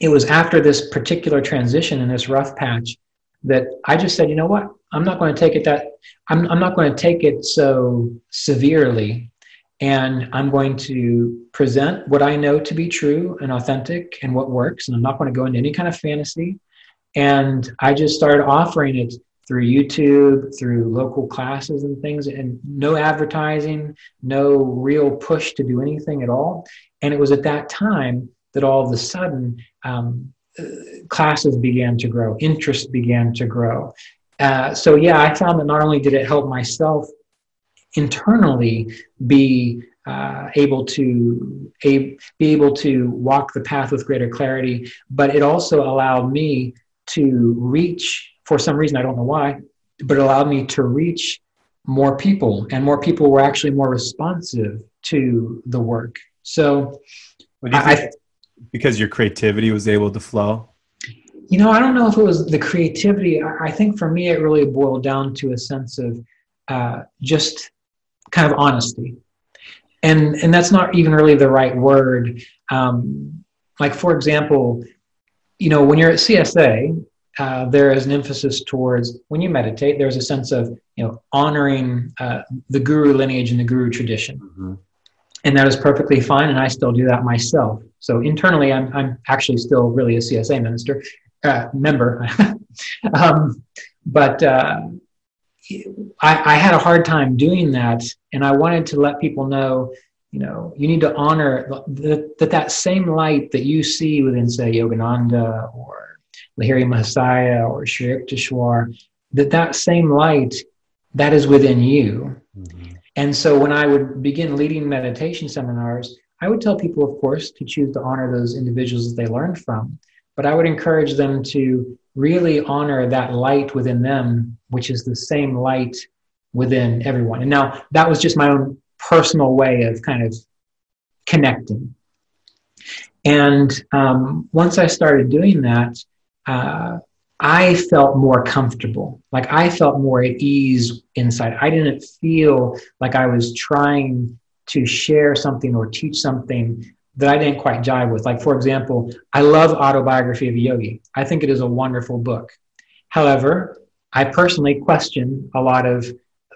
It was after this particular transition in this rough patch that i just said you know what? I'm not going to take it that i'm, I'm not going to take it so severely and I'm going to present what I know to be true and authentic and what works. And I'm not going to go into any kind of fantasy. And I just started offering it through YouTube, through local classes and things, and no advertising, no real push to do anything at all. And it was at that time that all of a sudden um, classes began to grow, interest began to grow. Uh, so, yeah, I found that not only did it help myself internally be uh, able to a, be able to walk the path with greater clarity. But it also allowed me to reach for some reason i don't know why but it allowed me to reach more people. And more people were actually more responsive to the work. So I, because your creativity was able to flow? You know i don't know if it was the creativity. I, I think for me it really boiled down to a sense of uh, just kind of honesty. And and that's not even really the right word. Um, like for example you know when you're at csa uh, there is an emphasis towards when you meditate there's a sense of you know honoring uh, the guru lineage and the guru tradition. Mm-hmm. and that is perfectly fine and i still do that myself. So internally i'm, I'm actually still really a csa minister uh, member. Um, but uh, I, I, had a hard time doing that, and I wanted to let people know you know, you need to honor that that, that same light that you see within, say, Yogananda or Lahiri Mahasaya or Sri Yukteswar, that that same light that is within you. Mm-hmm. And so when I would begin leading meditation seminars, I would tell people, of course, to choose to honor those individuals that they learned from. But I would encourage them to really honor that light within them, which is the same light within everyone. And now that was just my own personal way of kind of connecting. And um, once I started doing that, uh, I felt more comfortable. Like I felt more at ease inside. I didn't feel like I was trying to share something or teach something that I didn't quite jive with. Like, for example, I love Autobiography of a Yogi. I think it is a wonderful book. However, I personally question a lot of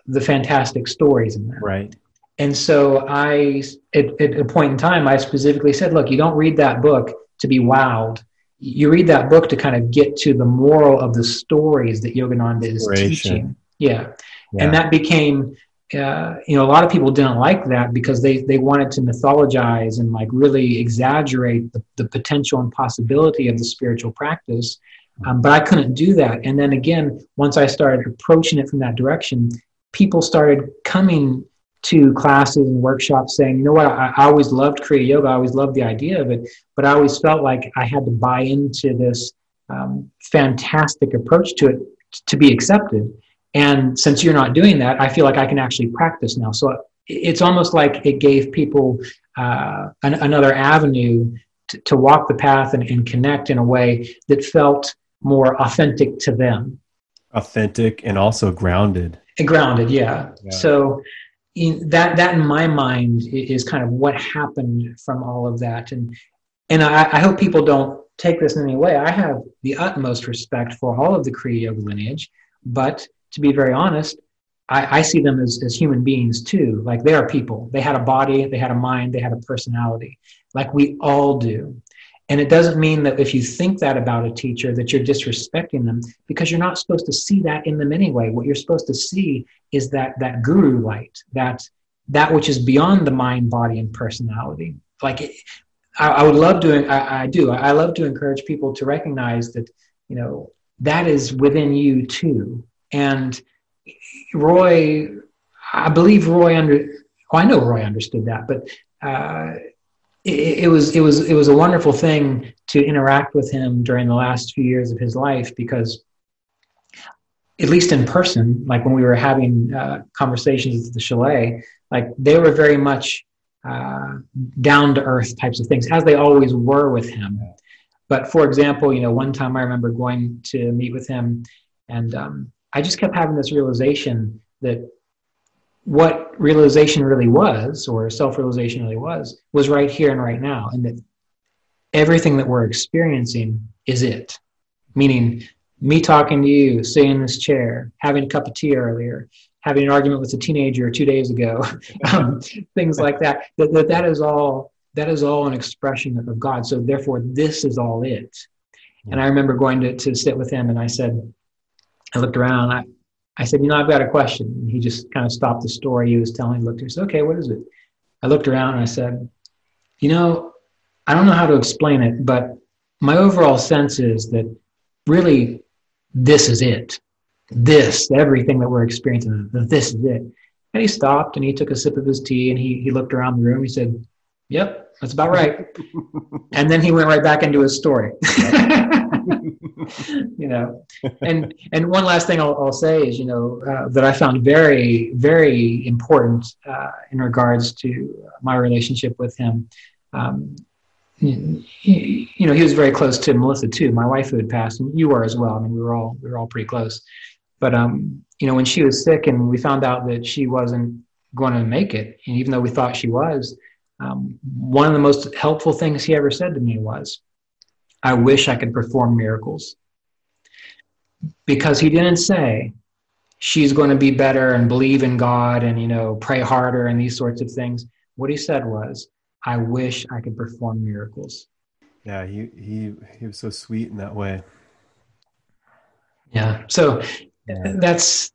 the fantastic stories in there. Right. And so I, at, at a point in time, I specifically said, look, you don't read that book to be wowed. You read that book to kind of get to the moral of the stories that Yogananda is teaching. Yeah. yeah. And that became, uh, you know, a lot of people didn't like that because they, they wanted to mythologize and like really exaggerate the, the potential and possibility of the spiritual practice. Um, but I couldn't do that. And then again, once I started approaching it from that direction, people started coming to classes and workshops saying, you know what, I, I, always loved Kriya Yoga, I always loved the idea of it, but I always felt like I had to buy into this um, fantastic approach to it to be accepted. And since you're not doing that, I feel like I can actually practice now. So it's almost like it gave people uh, an, another avenue to, to, walk the path and, and connect in a way that felt more authentic to them. Authentic and also grounded. And grounded, yeah. yeah. So in that that in my mind is kind of what happened from all of that and and I, I, hope people don't take this in any way i have the utmost respect for all of the kriya lineage but to be very honest I, I see them as, as human beings too like they are people they had a body they had a mind they had a personality like we all do and it doesn't mean that if you think that about a teacher that you're disrespecting them because you're not supposed to see that in them anyway. What you're supposed to see is that that guru light, that that which is beyond the mind, body, and personality. Like I, I would love to, I, I do, I love to encourage people to recognize that, you know, that is within you too. And Roy, I believe Roy under, oh, I know Roy understood that, but uh, it, it, was it was it was a wonderful thing to interact with him during the last few years of his life because at least in person like when we were having uh, conversations at the chalet like they were very much uh, down to earth types of things as they always were with him. But for example you know one time i remember going to meet with him and um, i just kept having this realization that what realization really was, or self realization really was, was right here and right now. And that everything that we're experiencing is it. Meaning, me talking to you, sitting in this chair, having a cup of tea earlier, having an argument with a teenager two days ago, um, things like that, that, that. That is all. That is all an expression of God. So therefore, this is all it. And I remember going to, to sit with him, and I said, I looked around. I, I said, you know, I've got a question. And he just kind of stopped the story he was telling. He looked at me, said, okay, what is it? I looked around and I said, you know, I don't know how to explain it, but my overall sense is that really this is it. This, everything that we're experiencing, this is it. And he stopped and he took a sip of his tea and he, he looked around the room. He said, Yep, that's about right. and then he went right back into his story. you know, and and one last thing I'll, I'll say is, you know, uh, that I found very very important uh, in regards to my relationship with him. Um, he, you know, he was very close to Melissa too, my wife who had passed, and you were as well. I mean, we were all we were all pretty close. But um, you know, when she was sick and we found out that she wasn't going to make it, and even though we thought she was, um, one of the most helpful things he ever said to me was, I wish I could perform miracles. Because he didn't say, she's going to be better and believe in God and, you know, pray harder and these sorts of things. What he said was, I wish I could perform miracles. Yeah, he, he, he was so sweet in that way. Yeah. So yeah. that's,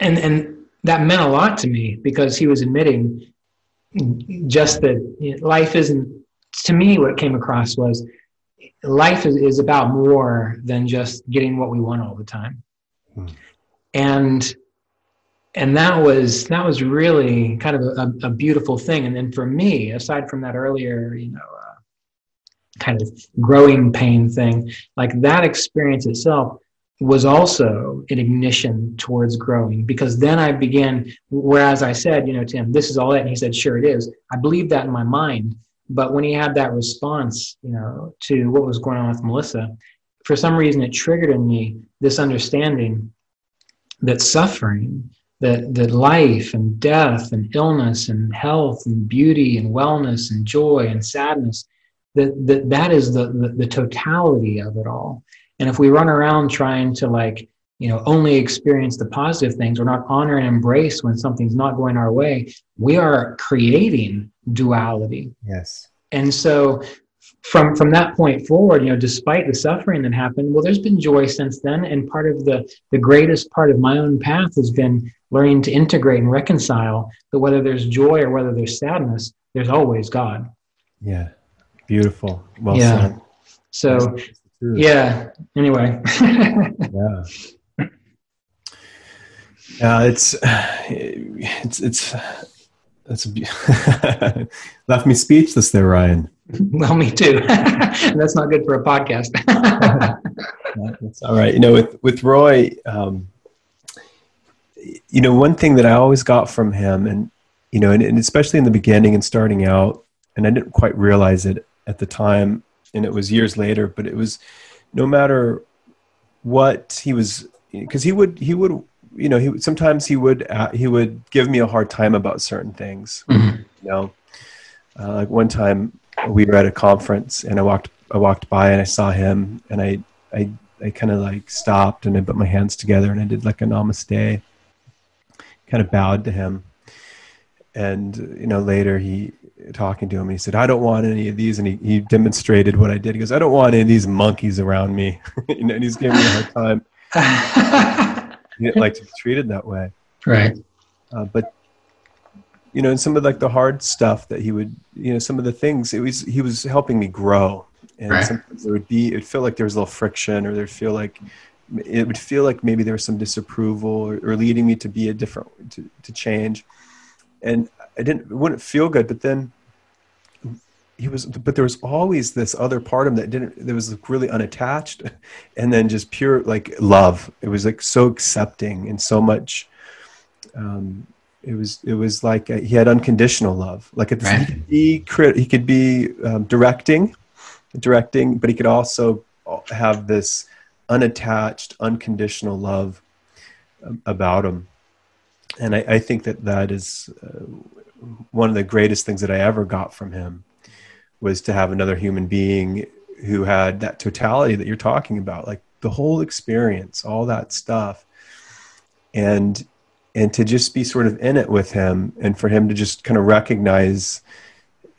and, and that meant a lot to me because he was admitting just that life isn't to me what came across was life is, is about more than just getting what we want all the time hmm. and and that was that was really kind of a, a, beautiful thing and then for me aside from that earlier you know uh, kind of growing pain thing like that experience itself was also an ignition towards growing because then I began, whereas I said, you know, Tim, this is all it. And he said, sure, it is. I believed that in my mind. But when he had that response, you know, to what was going on with Melissa, for some reason it triggered in me this understanding that suffering, that, that life and death and illness and health and beauty and wellness and joy and sadness, that that, that is the, the, the totality of it all and if we run around trying to like, you know, only experience the positive things or not honor and embrace when something's not going our way, we are creating duality. Yes. And so from from that point forward, you know, despite the suffering that happened, well, there's been joy since then. And part of the the greatest part of my own path has been learning to integrate and reconcile that whether there's joy or whether there's sadness, there's always God. Yeah. Beautiful. Well yeah. said. So yeah. Anyway. yeah. Yeah, it's it's it's it's left me speechless there, Ryan. Well, me too. That's not good for a podcast. That's all right. You know, with with Roy, um, you know, one thing that I always got from him, and you know, and, and especially in the beginning and starting out, and I didn't quite realize it at the time, and it was years later, but it was no matter what he was, because he would, he would, you know, he sometimes he would, uh, he would give me a hard time about certain things. Mm-hmm. You know, uh, like one time we were at a conference and I walked, I walked by and I saw him and I, I, I kind of like stopped and I put my hands together and I did like a namaste, kind of bowed to him. And, you know, later he, talking to him. He said, I don't want any of these. And he, he demonstrated what I did. He goes, I don't want any of these monkeys around me. and he's giving me a hard time. he didn't like to be treated that way. Right. Uh, but, you know, and some of like the hard stuff that he would, you know, some of the things, it was, he was helping me grow. And right. sometimes there would be, it feel like there was a little friction or there'd feel like, it would feel like maybe there was some disapproval or, or leading me to be a different, to, to change. And I didn't it wouldn't feel good. But then he was, but there was always this other part of him that didn't. That was really unattached, and then just pure like love. It was like so accepting and so much. Um, it was it was like a, he had unconditional love. Like right. he could be he could be um, directing, directing, but he could also have this unattached, unconditional love um, about him. And I, I, think that that is uh, one of the greatest things that I ever got from him was to have another human being who had that totality that you're talking about, like the whole experience, all that stuff. And and to just be sort of in it with him and for him to just kind of recognize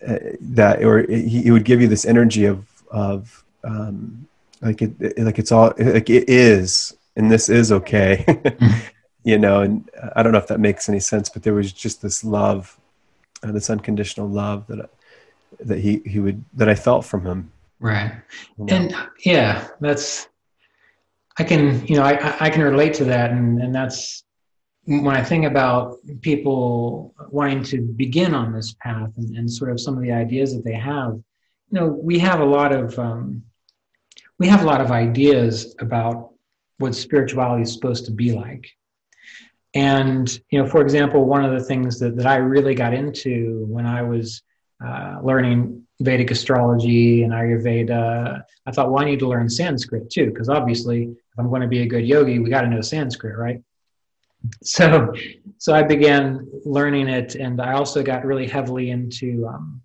uh, that or he, he, would give you this energy of of um, like it like it's all like it is and this is okay. you know and i don't know if that makes any sense but there was just this love uh, this unconditional love that that he he would that I felt from him. Right, you know? and yeah, that's I can you know I I can relate to that, and and that's when I think about people wanting to begin on this path and, and sort of some of the ideas that they have. You know, we have a lot of um, we have a lot of ideas about what spirituality is supposed to be like and, you know, for example, one of the things that, that I really got into when I was uh, learning Vedic astrology and Ayurveda, I thought, well, I need to learn Sanskrit too, because obviously, if I'm going to be a good yogi, we got to know Sanskrit, right? So, so I began learning it, and I also got really heavily into um,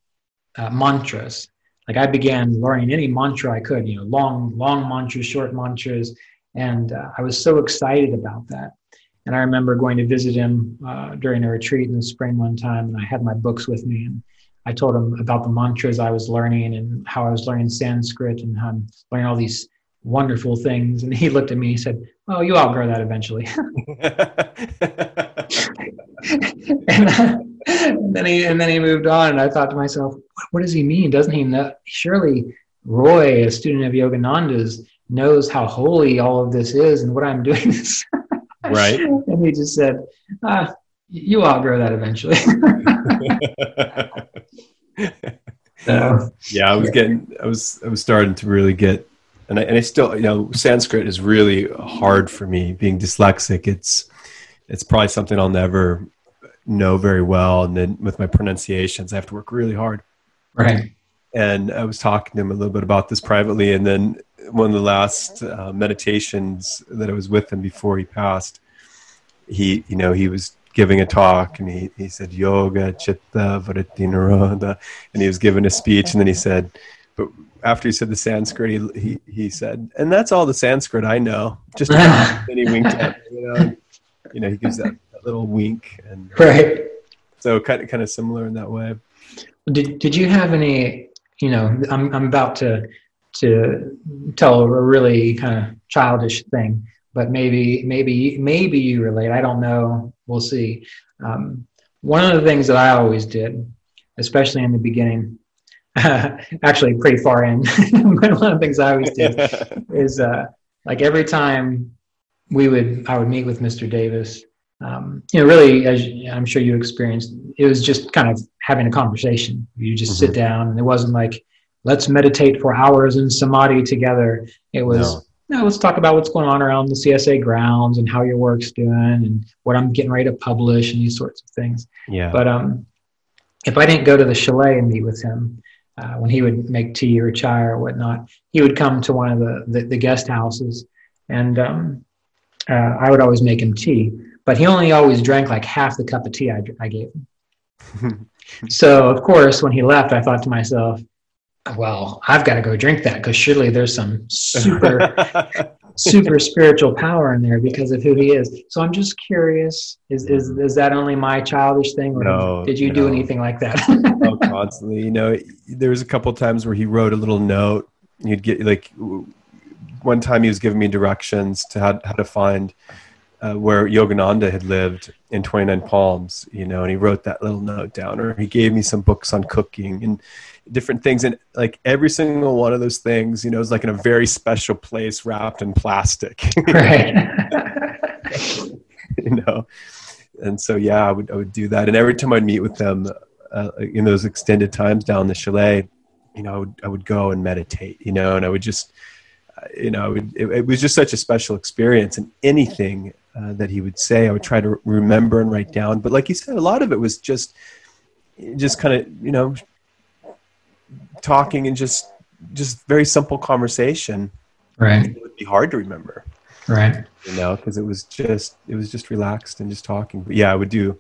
uh, mantras. Like I began learning any mantra I could, you know, long, long mantras, short mantras, and uh, I was so excited about that. And I remember going to visit him uh, during a retreat in the spring one time, and I had my books with me, and I told him about the mantras I was learning and how I was learning Sanskrit and how I'm learning all these wonderful things. And he looked at me and said, "Oh, you outgrow that eventually." and, and then he and then he moved on, and I thought to myself, what does he mean? Doesn't he know? Surely Roy, a student of Yogananda's, knows how holy all of this is and what I'm doing is. Right. And he just said, ah, "You outgrow that eventually." so, yeah, I was getting, I was, I was starting to really get, and I, and I still, you know, Sanskrit is really hard for me. Being dyslexic, it's, it's probably something I'll never know very well. And then with my pronunciations, I have to work really hard. Right. And I was talking to him a little bit about this privately, and then one of the last uh, meditations that I was with him before he passed, he, you know, he was giving a talk and he, he said yoga chitta vritti nirodha and he was giving a speech and then he said but after he said the sanskrit he, he, he said and that's all the sanskrit i know. Just then he winked at me, you know you know he gives that, that little wink and right. So kind of kind of similar in that way. Did, did you have any you know i'm, I'm about to to tell a really kind of childish thing but maybe maybe maybe you relate. I don't know. We'll see. Um, one of the things that i always did especially in the beginning actually pretty far in but one of the things i always did is uh, like every time we would i would meet with mr davis um, you know really as i'm sure you experienced it was just kind of having a conversation. You just mm-hmm. sit down and it wasn't like let's meditate for hours in samadhi together it was no no, let's talk about what's going on around the CSA grounds and how your work's doing and what I'm getting ready to publish and these sorts of things. Yeah. But um, if I didn't go to the chalet and meet with him, uh, when he would make tea or chai or whatnot, he would come to one of the, the, the guest houses and um, uh, I would always make him tea. But he only always drank like half the cup of tea I, I gave him. so, of course, when he left, I thought to myself, well, I've got to go drink that because surely there's some super, super spiritual power in there because of who he is. So I'm just curious: is is is that only my childish thing, or no, did you no. do anything like that? oh, constantly. You know, there was a couple times where he wrote a little note. You'd get like one time he was giving me directions to how how to find. Uh, where Yogananda had lived in 29 Palms, you know, and he wrote that little note down, or he gave me some books on cooking, and different things. And like every single one of those things you know is like in a very special place wrapped in plastic. Right. You know? And so yeah I would, I would do that. And every time i'd meet with them uh, in those extended times down the chalet you know I would, I would go and meditate you know and i would just uh, you know it, it, it, was just such a special experience. And anything uh, that he would say i would try to remember and write down. But like you said a lot of it was just just kind of you know talking and just just very simple conversation right. it would be hard to remember. Right. You know because it was just it was just relaxed and just talking. But yeah i would do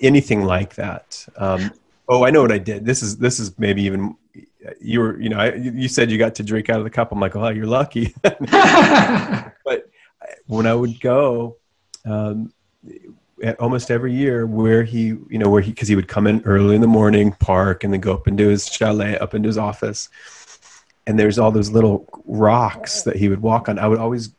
anything like that. Um, oh i know what i did. This is this is maybe even you were you know I, you said you got to drink out of the cup. I'm like oh you're lucky. But when i would go um, almost every year where he, you know, where he, because he would come in early in the morning, park, and then go up into his chalet, up into his office. And there's all those little rocks that he would walk on. I would always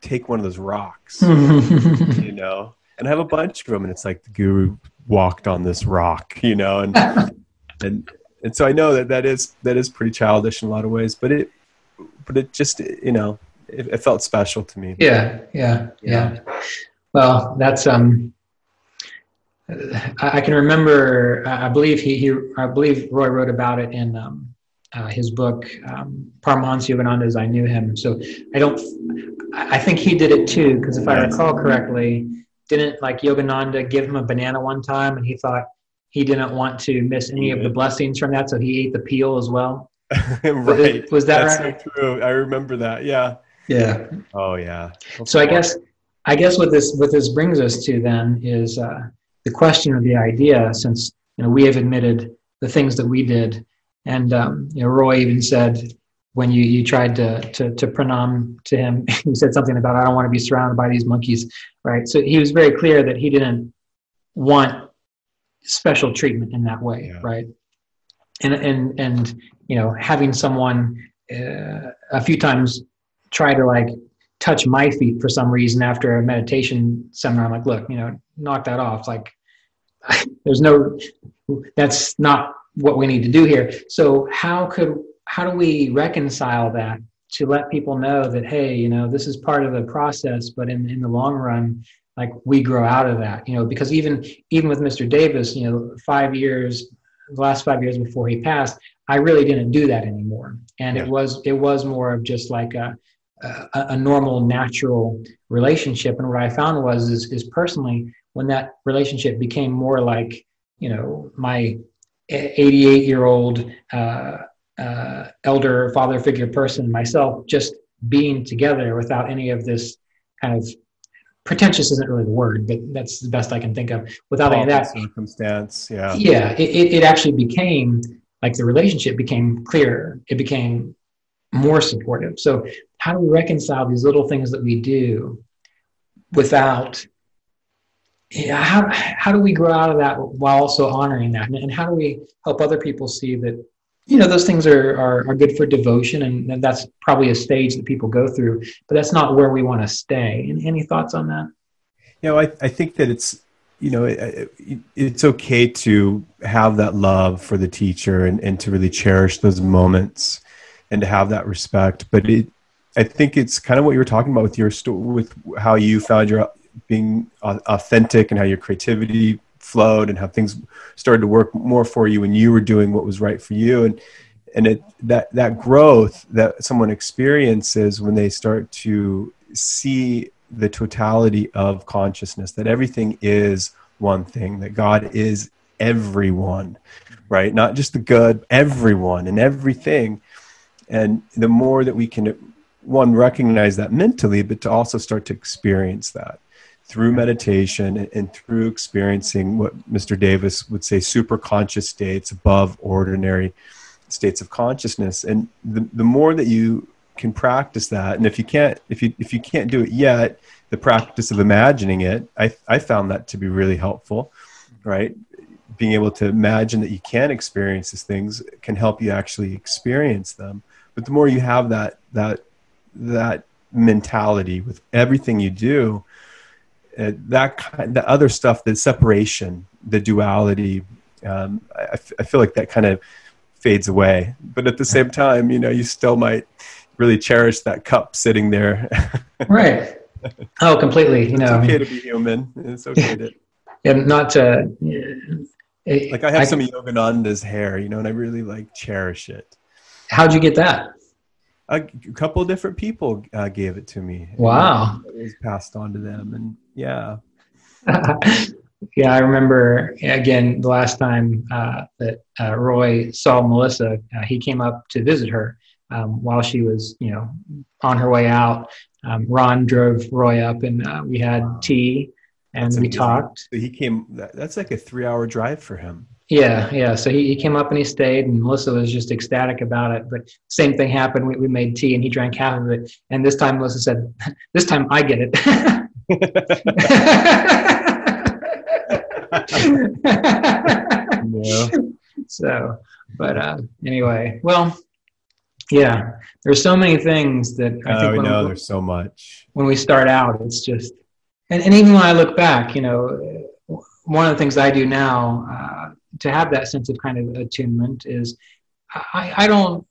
take one of those rocks, you know, and I have a bunch of them. And it's like the guru walked on this rock, you know, and, and, and so I know that that is, that is pretty childish in a lot of ways, but it, but it just, you know, it, it felt special to me. Yeah. Yeah. Yeah. yeah. Well, that's um. I, I can remember. I believe he, he. I believe Roy wrote about it in um, uh, his book um, Paramahansa Yogananda I knew him. So I don't. I think he did it too because if I recall correctly, didn't like Yogananda give him a banana one time, and he thought he didn't want to miss any of the blessings from that, so he ate the peel as well. right. Was that That's right? So true. I remember that. Yeah. Yeah. Oh yeah. That's so I guess I guess what this what this brings us to then is uh, the question of the idea. Since you know we have admitted the things that we did, and um, you know Roy even said when you you tried to to, to pranam to him, he said something about I don't want to be surrounded by these monkeys, right? So he was very clear that he didn't want special treatment in that way, yeah. right? And and and you know having someone uh, a few times try to like touch my feet for some reason after a meditation seminar. I'm like, look, you know, knock that off. Like, there's no that's not what we need to do here so how could how do we reconcile that to let people know that hey you know this is part of the process but in, in the long run like we grow out of that you know because even even with mr davis you know five years the last five years before he passed i really didn't do that anymore and yeah. it was it was more of just like a, a, a normal natural relationship. And what i found was is, is personally when that relationship became more like you know my 88 year old uh, uh, elder father figure person myself just being together without any of this kind of pretentious isn't really the word but that's the best i can think of. Without any of that circumstance yeah. Yeah it, it actually became like the relationship became clearer. It became more supportive. So how do we reconcile these little things that we do without yeah, how, how do we grow out of that while also honoring that? And how do we help other people see that you know those things are, are, are good for devotion and, and that's probably a stage that people go through but that's not where we want to stay. Any, any thoughts on that? You know I, I think that it's you know it, it, it's okay to have that love for the teacher and, and to really cherish those moments and to have that respect. But it i think it's kind of what you were talking about with your story with how you found your being authentic and how your creativity flowed and how things started to work more for you when you were doing what was right for you. And and it that that growth that someone experiences when they start to see the totality of consciousness that everything is one thing that god is everyone right? Not just the good everyone and everything and the more that we can one recognize that mentally but to also start to experience that through meditation and through experiencing what Mr. Davis would say super conscious states above ordinary states of consciousness. And the, the more that you can practice that, and if you can't, if you, if you can't do it yet, the practice of imagining it, I, I found that to be really helpful, right? Being able to imagine that you can experience these things can help you actually experience them. But the more you have that, that, that mentality with everything you do, uh, that kind, the other stuff, the separation, the duality, um, I, f- I feel like that kind of fades away. But at the same time, you know, you still might really cherish that cup sitting there. right. Oh, completely. You know, it's okay to be human. It's okay to. And not to. Like I have I, some Yogananda's hair, you know, and I really like cherish it. How'd you get that? a, couple different people uh, gave it to me. Wow. It was passed on to them. And yeah. yeah, I remember again the last time uh, that uh, Roy saw Melissa, uh, he came up to visit her um, while she was, you know, on her way out. Um, Ron drove Roy up, and uh, we had tea, and we talked. So he came. That's like a three-hour drive for him. Yeah, yeah. So he, he came up and he stayed, and Melissa was just ecstatic about it. But same thing happened. We, we made tea, and he drank half of it. And this time, Melissa said, "This time I get it." yeah. So, but uh, anyway, well, yeah. There's so many things that I think. Oh, know. There's so much. When we start out, it's just, and, and even when I look back, you know, one of the things I do now. Uh, to have that sense of kind of attunement is I, I don't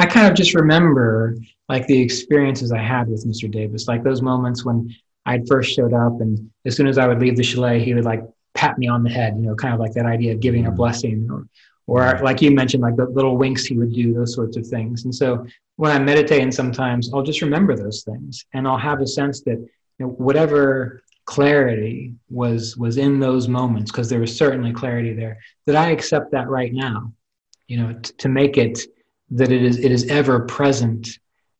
I kind of just remember like the experiences I had with Mr. Davis, like those moments when I'd first showed up and as soon as I would leave the chalet, he would like pat me on the head, you know, kind of like that idea of giving a mm-hmm. blessing or, or like you mentioned, like the little winks he would do, those sorts of things. And so when I'm meditating sometimes I'll just remember those things and I'll have a sense that you know, whatever clarity was was in those moments because there was certainly clarity there that i accept that right now you know t- to make it that it is it is ever present.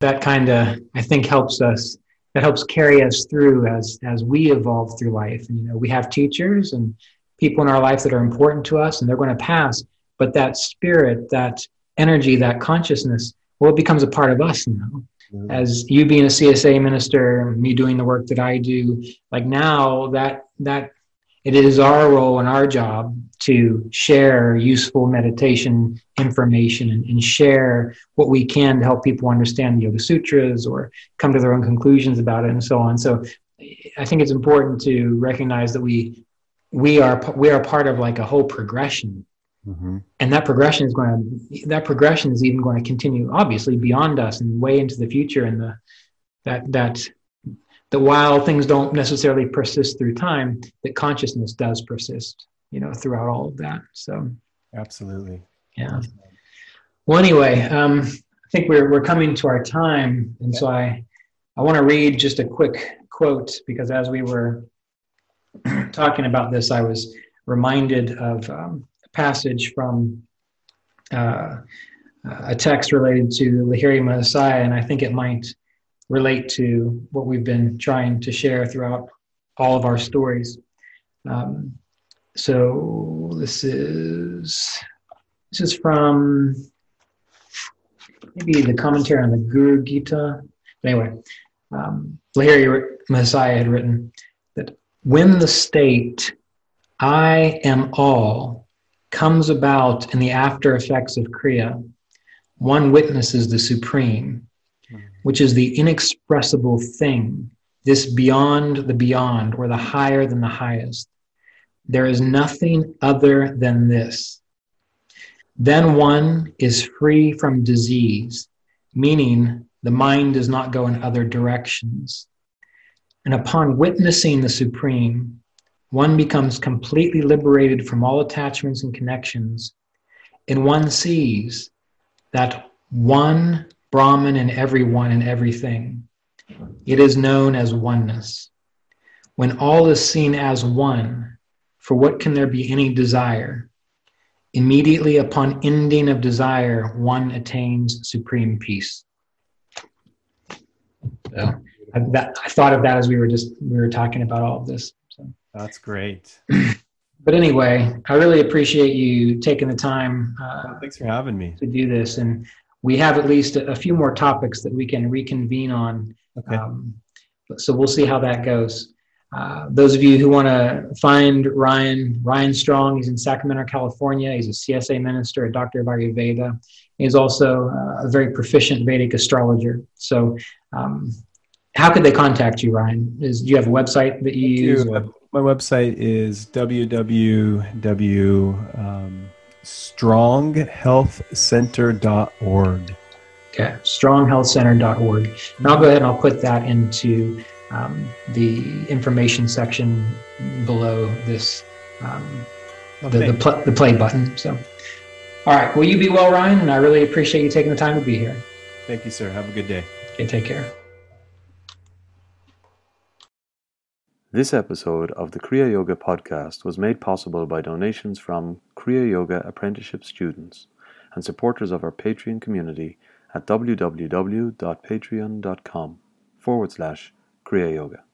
That kind of i think helps us that helps carry us through as as we evolve through life. And you know we have teachers and people in our life that are important to us and they're going to pass but that spirit that energy that consciousness well it becomes a part of us now Mm-hmm. as you being a CSA minister, me doing the work that I do, like now that that it is our role and our job to share useful meditation information and, and, share what we can to help people understand the Yoga Sutras or come to their own conclusions about it and so on. So I think it's important to recognize that we we are we are part of like a whole progression mm-hmm. and that progression is going to that progression is even going to continue obviously beyond us and way into the future and the that that that while things don't necessarily persist through time that consciousness does persist you know throughout all of that so. Absolutely. Yeah. Well anyway um i think we're we're coming to our time and so i i want to read just a quick quote because as we were talking about this, I was reminded of um, passage from uh, a text related to Lahiri Mahasaya, and I think it might relate to what we've been trying to share throughout all of our stories. Um, so this is this is from maybe the commentary on the Guru Gita. Anyway, um, Lahiri Mahasaya had written, that when the state I am all comes about in the after effects of Kriya, one witnesses the supreme, hmm. which is the inexpressible thing, this beyond the beyond, or the higher than the highest. There is nothing other than this. Then one is free from disease, meaning the mind does not go in other directions. And upon witnessing the Supreme, one becomes completely liberated from all attachments and connections, and one sees that one Brahman in everyone and everything. It is known as oneness. When all is seen as one, for what can there be any desire? Immediately upon ending of desire, one attains supreme peace. So I, that, I thought of that as we were just we were talking about all of this. That's great. but anyway, I really appreciate you taking the time. Uh, thanks for having me to do this, and we have at least a, a few more topics that we can reconvene on. Okay. Um, so we'll see how that goes. Uh, those of you who want to find Ryan, Ryan Strong, he's in Sacramento, California. He's a CSA minister, a doctor of Ayurveda. He's also uh, a very proficient Vedic astrologer. So um, how could they contact you, Ryan? Is do you have a website that you use? My website is www.stronghealthcenter.org. Okay, stronghealthcenter.org. And I'll go ahead and I'll put that into um, the information section below this, um, the, the, pl- the play button. So, all right. Will you be well, Ryan? And I really appreciate you taking the time to be here. Thank you, sir. Have a good day. Okay, take care. This episode of the Kriya Yoga podcast was made possible by donations from Kriya Yoga apprenticeship students and supporters of our Patreon community at www.patreon.com forward slash Kriya Yoga.